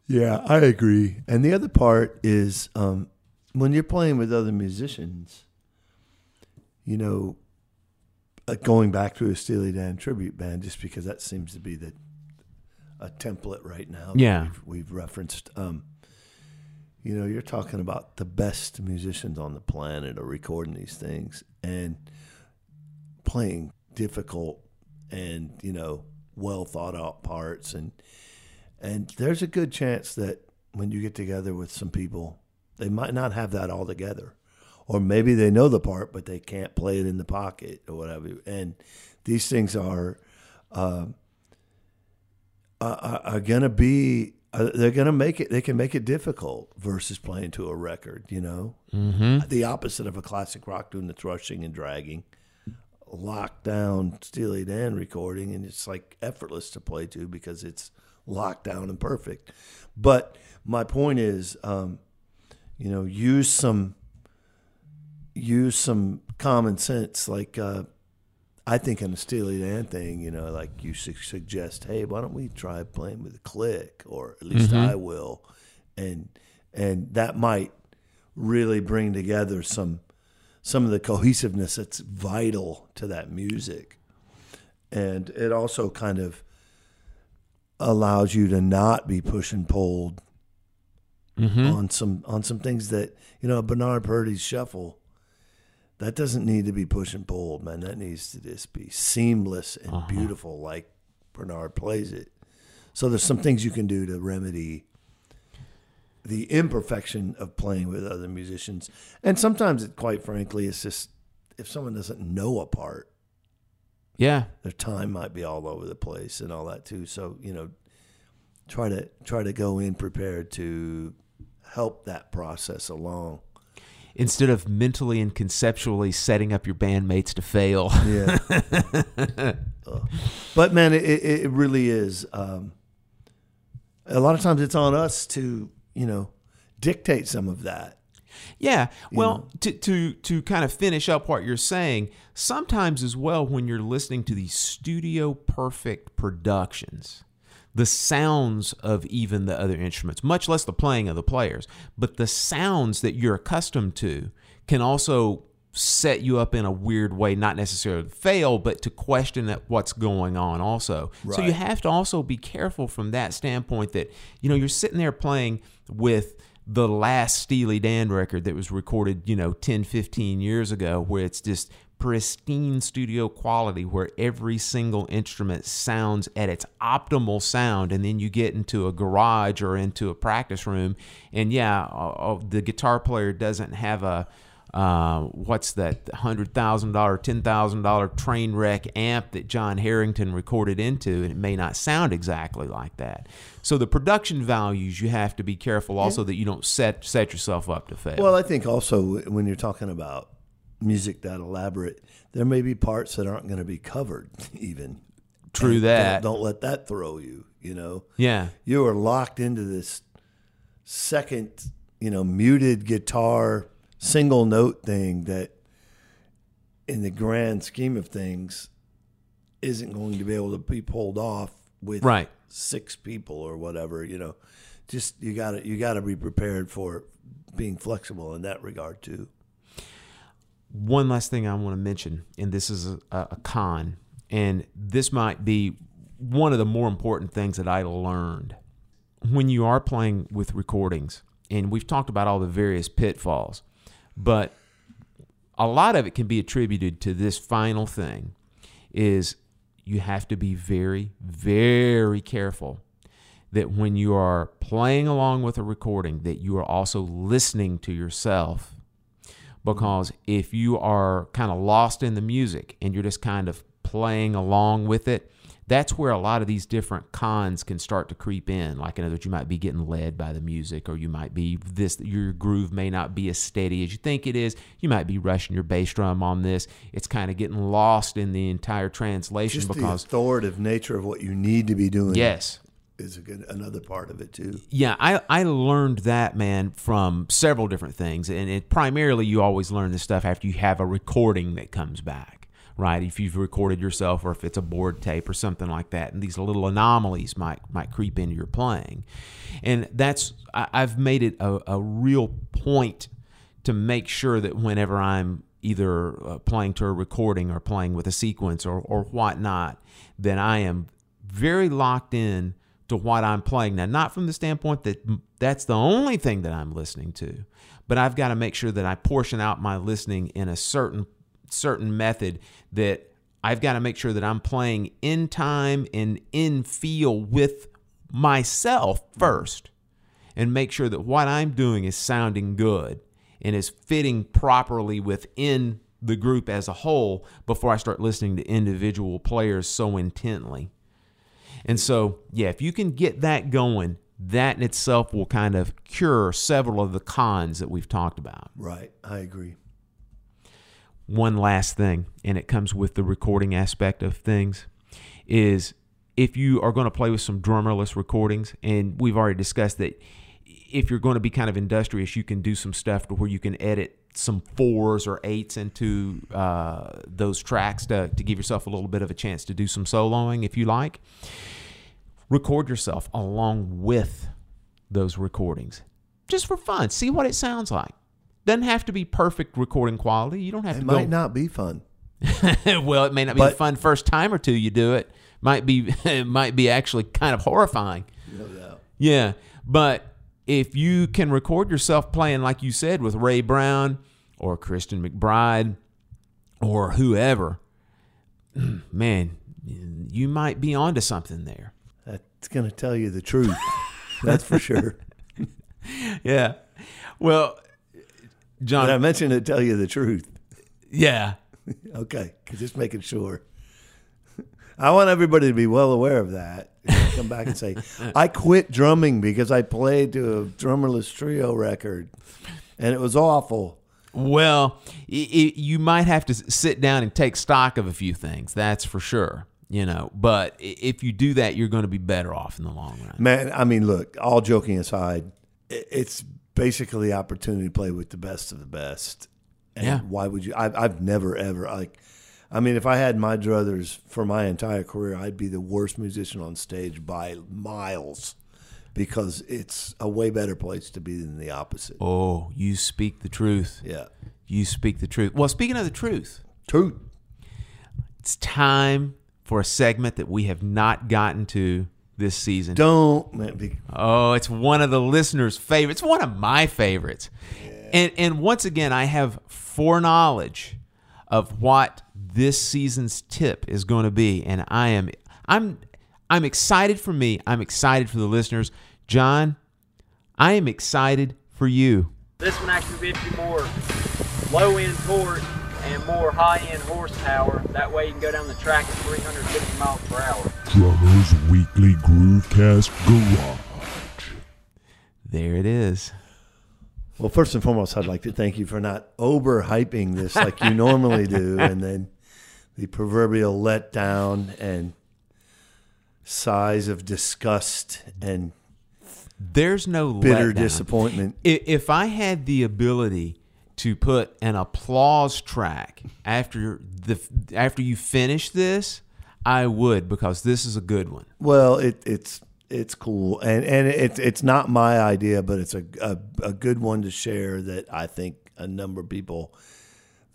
Yeah, I agree. And the other part is um, when you're playing with other musicians, you know, uh, going back to a Steely Dan tribute band, just because that seems to be the a template right now. Yeah. we've, we've referenced. Um, you know, you're talking about the best musicians on the planet are recording these things and playing difficult and you know well thought out parts. And and there's a good chance that when you get together with some people they might not have that all together. Or maybe they know the part but they can't play it in the pocket or whatever. And these things are um, are, are- are gonna be uh, they're gonna make it they can make it difficult versus playing to a record you know Mm-hmm. the opposite of a classic rock tune that's rushing and dragging locked down Steely Dan recording, and it's like effortless to play to because it's locked down and perfect. But my point is, um, you know, use some use some common sense. Like uh, I think in the Steely Dan thing, you know, like you su- suggest, hey, why don't we try playing with a click, or at least mm-hmm. I will, and and that might really bring together some some of the cohesiveness that's vital to that music. And it also kind of allows you to not be push and pulled mm-hmm. on some on some things that you know Bernard Purdie's shuffle that doesn't need to be push and pulled, man. That needs to just be seamless and uh-huh. beautiful, like Bernard plays it. So there's some things you can do to remedy the imperfection of playing with other musicians. And sometimes, it, quite frankly, it's just if someone doesn't know a part, Yeah. their time might be all over the place and all that too. So you know, try to try to go in prepared to help that process along. Instead of mentally and conceptually setting up your bandmates to fail. Yeah. But man, it, it it really is. Um, a lot of times, it's on us to you know dictate some of that. Yeah. Well, to, to to kind of finish up what you're saying, sometimes as well when you're listening to these studio perfect productions, the sounds of even the other instruments, much less the playing of the players, but the sounds that you're accustomed to can also set you up in a weird way, not necessarily to fail, but to question at what's going on also. So you have to also be careful from that standpoint that, you know, you're sitting there playing with the last Steely Dan record that was recorded, you know, 10, 15 years ago, where it's just pristine studio quality, where every single instrument sounds at its optimal sound. And then you get into a garage or into a practice room, and yeah, uh, the guitar player doesn't have a uh, what's that hundred thousand dollar, ten thousand dollar train wreck amp that Jon Herington recorded into, and it may not sound exactly like that. So the production values you have to be careful also that you don't set set yourself up to fail. Well, I think also when you're talking about music that elaborate, there may be parts that aren't going to be covered even. True And that. Don't, don't let that throw you. You know. yeah, you are locked into this second, you know, muted guitar single note thing that in the grand scheme of things isn't going to be able to be pulled off with Right. six people or whatever, you know. Just you got to you got to be prepared for being flexible in that regard too. One last thing I want to mention, and this is a, a con, and this might be one of the more important things that I learned when you are playing with recordings. And we've talked about all the various pitfalls, but a lot of it can be attributed to this final thing is you have to be very very careful that when you are playing along with a recording that you are also listening to yourself because if you are kind of lost in the music and you're just kind of playing along with it that's where a lot of these different cons can start to creep in. Like in other words you might be getting led by the music or you might be this your groove may not be as steady as you think it is. You might be rushing your bass drum on this. It's kind of getting lost in the entire translation Just the authoritative nature of what you need to be doing. Yes is a good another part of it too. Yeah, I, I learned that, man, from several different things. And it, primarily, you always learn this stuff after you have a recording that comes back, right? If you've recorded yourself or if it's a board tape or something like that. And these little anomalies might, might creep into your playing. And that's, I, I've made it a, a real point to make sure that whenever I'm either uh, playing to a recording or playing with a sequence or, or whatnot, that I am very locked in to what I'm playing. Now, not from the standpoint that that's the only thing that I'm listening to, but I've got to make sure that I portion out my listening in a certain certain method that I've got to make sure that I'm playing in time and in feel with myself first and make sure that what I'm doing is sounding good and is fitting properly within the group as a whole before I start listening to individual players so intently. And so, yeah, if you can get that going, that in itself will kind of cure several of the cons that we've talked about. Right. I agree. One last thing, and it comes with the recording aspect of things, is if you are going to play with some drummerless recordings, and we've already discussed that if you're going to be kind of industrious, you can do some stuff to where you can edit some fours or eights into uh, those tracks to, to give yourself a little bit of a chance to do some soloing if you like. Record yourself along with those recordings just for fun. See what it sounds like. Doesn't have to be perfect recording quality. You don't have It to It might go. not be fun. well, it may not be But- fun first time or two you do it. Might be it might be actually kind of horrifying. No doubt. Yeah, but if you can record yourself playing like you said with Ray Brown or Christian McBride or whoever, man, you might be onto something there. That's going to tell you the truth. That's for sure. Yeah. Well, John. But I mentioned to tell you the truth. yeah. okay. just making sure. I want everybody to be well aware of that. Come back and say, I quit drumming because I played to a drummerless trio record, and it was awful. Well, i i you might have to sit down and take stock of a few things. That's for sure. You know, but if you do that, you're going to be better off in the long run. Man, I mean, look, all joking aside, it's basically the opportunity to play with the best of the best. And Yeah. why would you? I've, I've never, ever, like, I mean, if I had my druthers for my entire career, I'd be the worst musician on stage by miles because it's a way better place to be than the opposite. Oh, you speak the truth. Yeah. You speak the truth. Well, speaking of the truth, Truth. it's time for a segment that we have not gotten to this season. Don't, let me. Oh, it's one of the listeners' favorites. One of my favorites. And and once again, I have foreknowledge of what this season's tip is going to be, and I am I'm I'm excited for me. I'm excited for the listeners. John, I am excited for you. This one actually gives you more low end torque and more high end horsepower. That way you can go down the track at 350 miles per hour. Drummers Weekly Groovecast Garage. There it is. well, first and foremost, I'd like to thank you for not over hyping this like you normally do, and then the proverbial letdown and sighs of disgust and There's no bitter letdown. disappointment. If I had the ability to put an applause track after the after you finish this, I would because this is a good one. Well, it, it's it's cool, and and it's it's not my idea, but it's a, a a good one to share that I think a number of people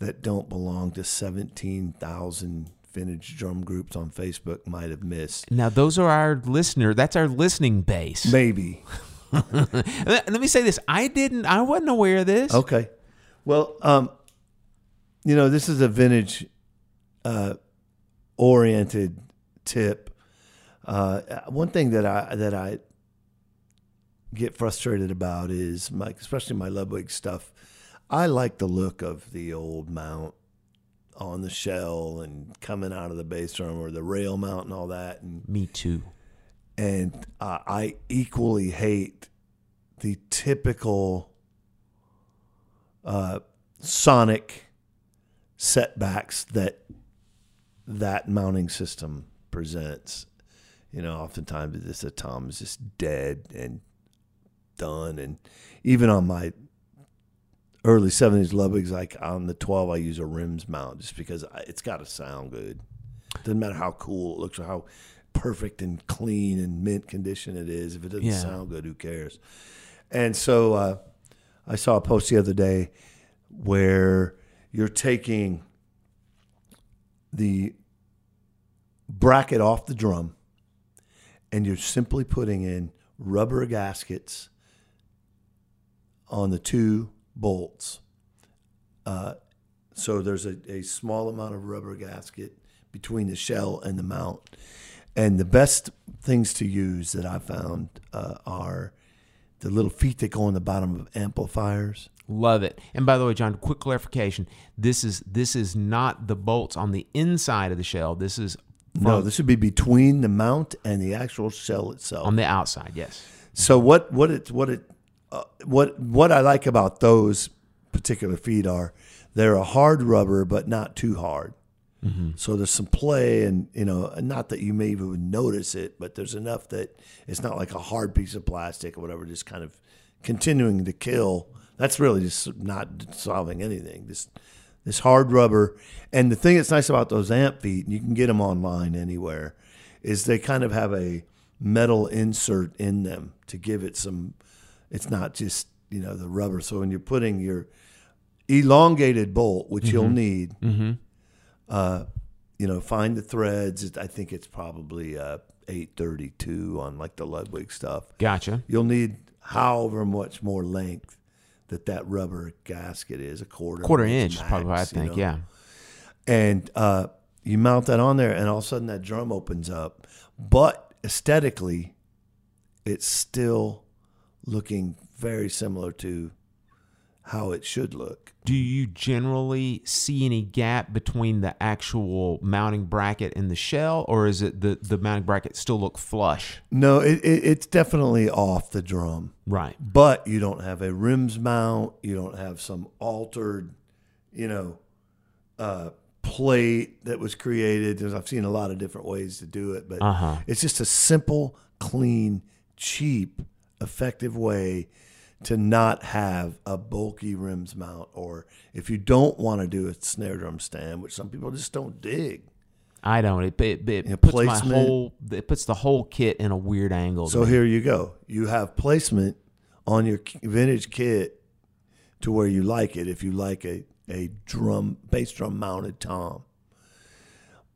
that don't belong to seventeen thousand vintage drum groups on Facebook might have missed. Now those are our listener. That's our listening base. Maybe. Let let me say this: I didn't. I wasn't aware of this. Okay. Well, um, you know, this is a vintage uh, oriented tip. Uh, one thing that I that I get frustrated about is my, especially my Ludwig stuff. I like the look of the old mount on the shell and coming out of the bass drum or the rail mount and all that. And Me too. and uh, I equally hate the typical uh, sonic setbacks that that mounting system presents. You know, oftentimes this a tom is just dead and done, and even on my early '70s Ludwigs, like on the 12, I use a rims mount just because it's got to sound good. Doesn't matter how cool it looks or how perfect and clean and mint condition it is. If it doesn't Yeah. sound good, who cares? And so uh, I saw a post the other day where you're taking the bracket off the drum and you're simply putting in rubber gaskets on the two bolts. Uh, so there's a, a small amount of rubber gasket between the shell and the mount. And the best things to use that I found uh, are the little feet that go on the bottom of amplifiers. Love it. And by the way, John, quick clarification: this is this is not the bolts on the inside of the shell. This is No, this would be between the mount and the actual shell itself. on the outside. Yes. So what what it what it uh, what what I like about those particular feet are they're a hard rubber but not too hard. So there's some play and you know not that you may even notice it, but there's enough that it's not like a hard piece of plastic or whatever, just kind of continuing to kill. That's really just not solving anything. This this hard rubber, and the thing that's nice about those amp feet, and you can get them online anywhere, is they kind of have a metal insert in them to give it some. It's not just you know the rubber. So when you're putting your elongated bolt, which you'll need, uh, you know, find the threads. I think it's probably uh, 832 on like the Ludwig stuff. Gotcha. You'll need however much more length that that rubber gasket is, a quarter Quarter inch inch, probably. I max, you think. know? Yeah. and uh, you mount that on there, and all of a sudden that drum opens up. But aesthetically, it's still looking very similar to how it should look. Do you generally see any gap between the actual mounting bracket and the shell, or is it the the mounting bracket still look flush? No, it, it, it's definitely off the drum. Right. But you don't have a rims mount. You don't have some altered, you know, uh, plate that was created. I've seen a lot of different ways to do it, but Uh-huh. it's just a simple, clean, cheap, effective way to not have a bulky rims mount. Or if you don't want to do a snare drum stand, which some people just don't dig. I don't. It, it, it Yeah, puts placement. my whole it puts the whole kit in a weird angle. So here you go. You have placement on your vintage kit to where you like it. If you like a, a drum, bass drum mounted tom,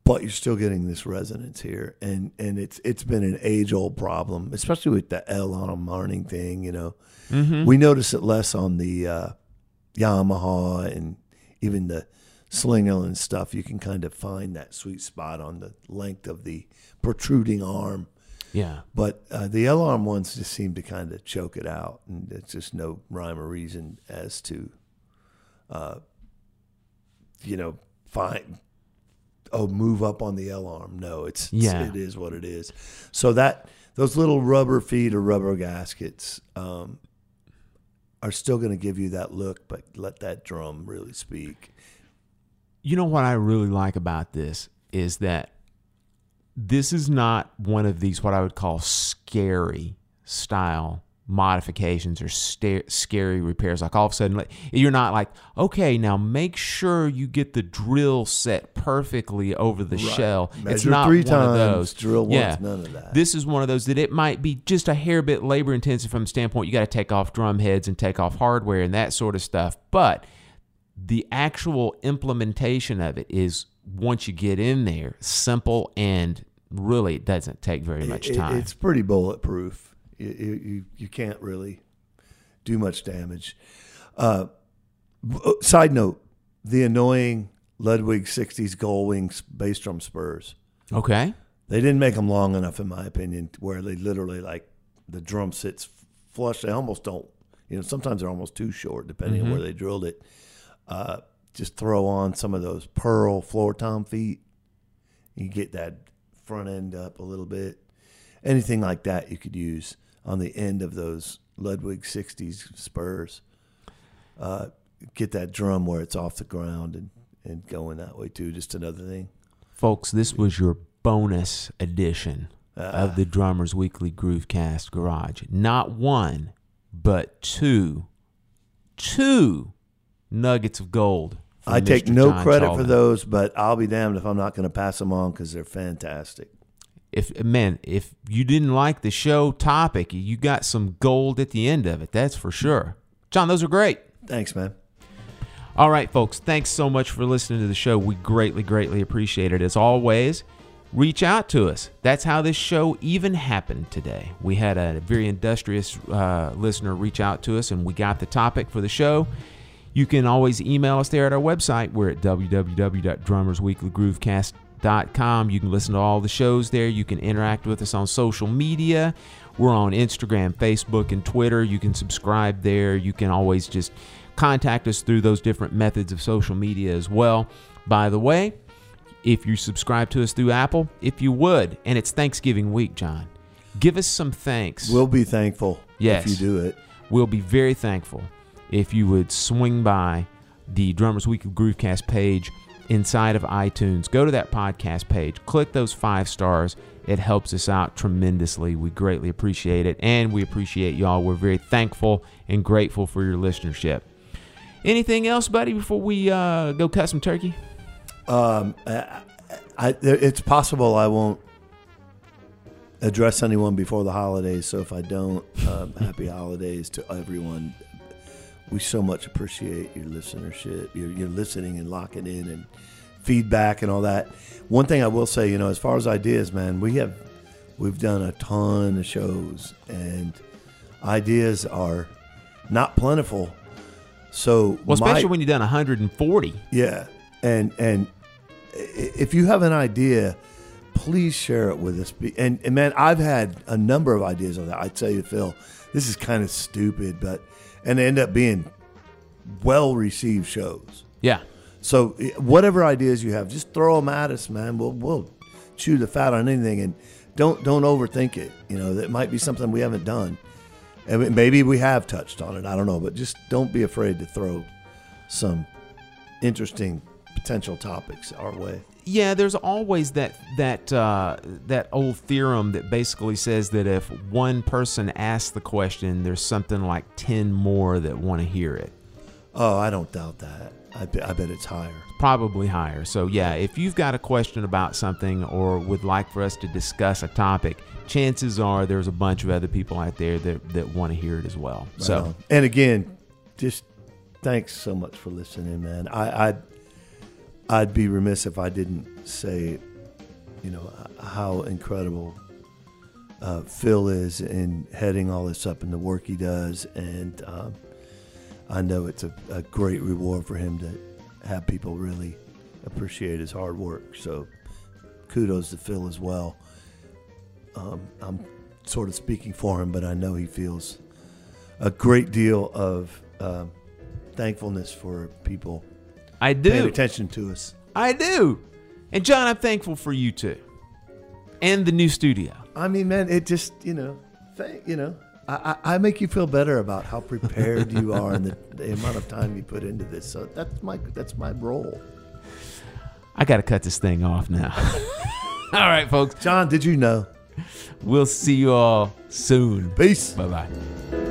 but you're still getting this resonance here, and and it's it's been an age old problem, especially with the L on a mounting thing. You know, we notice it less on the uh, Yamaha and even the Slingerland stuff. You can kind of find that sweet spot on the length of the protruding arm. yeah. But uh, the L arm ones just seem to kind of choke it out, and it's just no rhyme or reason as to, uh, you know, find oh move up on the L arm. No, it's, it's- Yeah. it is what it is. So that those little rubber feet or rubber gaskets um, are still going to give you that look, but let that drum really speak. You know what I really like about this is that this is not one of these what I would call scary style modifications or sta- scary repairs. Like all of a sudden, like, you're not like, okay, now make sure you get the drill set perfectly over the shell. it's Measure not three one times, of those. drill once, yeah. none of that. This is one of those that it might be just a hair bit labor intensive from the standpoint you got to take off drum heads and take off hardware and that sort of stuff. But the actual implementation of it is once you get in there, simple and really doesn't take very much time. it's pretty bulletproof. You, you, you- can't really do much damage. Uh, uh, side note: the annoying Ludwig '60s Goldwing bass drum spurs. okay. They didn't make them long enough, in my opinion, where they literally like the drum sits flush. They almost don't. You know, sometimes they're almost too short, depending on where they drilled it. Uh, just throw on some of those pearl floor tom feet. You get that front end up a little bit. Anything like that you could use on the end of those Ludwig 60s spurs. Uh, get that drum where it's off the ground and, and going that way too. Just another thing. Folks, this was your bonus edition of the Drummers Weekly Groovecast Garage. Not one, but two, two nuggets of gold. I take no John credit for those, but I'll be damned if I'm not going to pass them on because they're fantastic. If man, if you didn't like the show topic, you got some gold at the end of it. That's for sure. John, those are great. Thanks, man. All right, folks, thanks so much for listening to the show. We greatly, greatly appreciate it. As always, reach out to us. That's how this show even happened today. We had a very industrious uh, listener reach out to us, and we got the topic for the show. You can always email us there at our website. We're at www.drummersweeklygroovecast.com. You can listen to all the shows there. You can interact with us on social media. We're on Instagram, Facebook, and Twitter. You can subscribe there. You can always just contact us through those different methods of social media as well. By the way, if you subscribe to us through Apple, if you would, and it's Thanksgiving week, John, give us some thanks. We'll be thankful Yes. if you do it. We'll be very thankful if you would swing by the Drummers Weekly Groovecast page inside of iTunes. Go to that podcast page, click those five stars. It helps us out tremendously. We greatly appreciate it, and we appreciate y'all. We're very thankful and grateful for your listenership. Anything else, buddy, before we uh, go cut some turkey? Um, I, I, it's possible I won't address anyone before the holidays. So if I don't, um, happy holidays to everyone. We so much appreciate your listenership, your, your listening and locking in and feedback and all that. One thing I will say, you know, as far as ideas, man, we have we've done a ton of shows and ideas are not plentiful. So Well, my- especially when you've done 140. yeah, and and if you have an idea, please share it with us. And, and man, I've had a number of ideas on that. I tell you, Phil, this is kind of stupid, but and they end up being well received shows. Yeah. So eh, whatever ideas you have, just throw them at us, man. We'll we'll chew the fat on anything, and don't don't overthink it. You know, that might be something we haven't done, and maybe we have touched on it. I don't know, but just don't be afraid to throw some interesting potential topics our way. Yeah, there's always that that uh, that old theorem that basically says that if one person asks the question, there's something like ten more that want to hear it. Oh, I don't doubt that. I, be, I bet it's higher. Probably higher. So yeah, if you've got a question about something or would like for us to discuss a topic, chances are there's a bunch of other people out there that that want to hear it as well. So Um, and again, just thanks so much for listening, man. I, I'd I'd be remiss if I didn't say, you know, how incredible uh, Phil is in heading all this up and the work he does, and um, I know it's a, a great reward for him to have people really appreciate his hard work. So, kudos to Phil as well. Um, I'm sort of speaking for him, but I know he feels a great deal of um, thankfulness for people I paying do. attention to us. I do. And John, I'm thankful for you too. And the new studio. I mean, man, it just you know, thank you know, I, I, I make you feel better about how prepared you are and the, the amount of time you put into this. So that's my that's my role. I got to cut this thing off now. all right, folks. John, did you know? We'll see you all soon. Peace. Bye bye.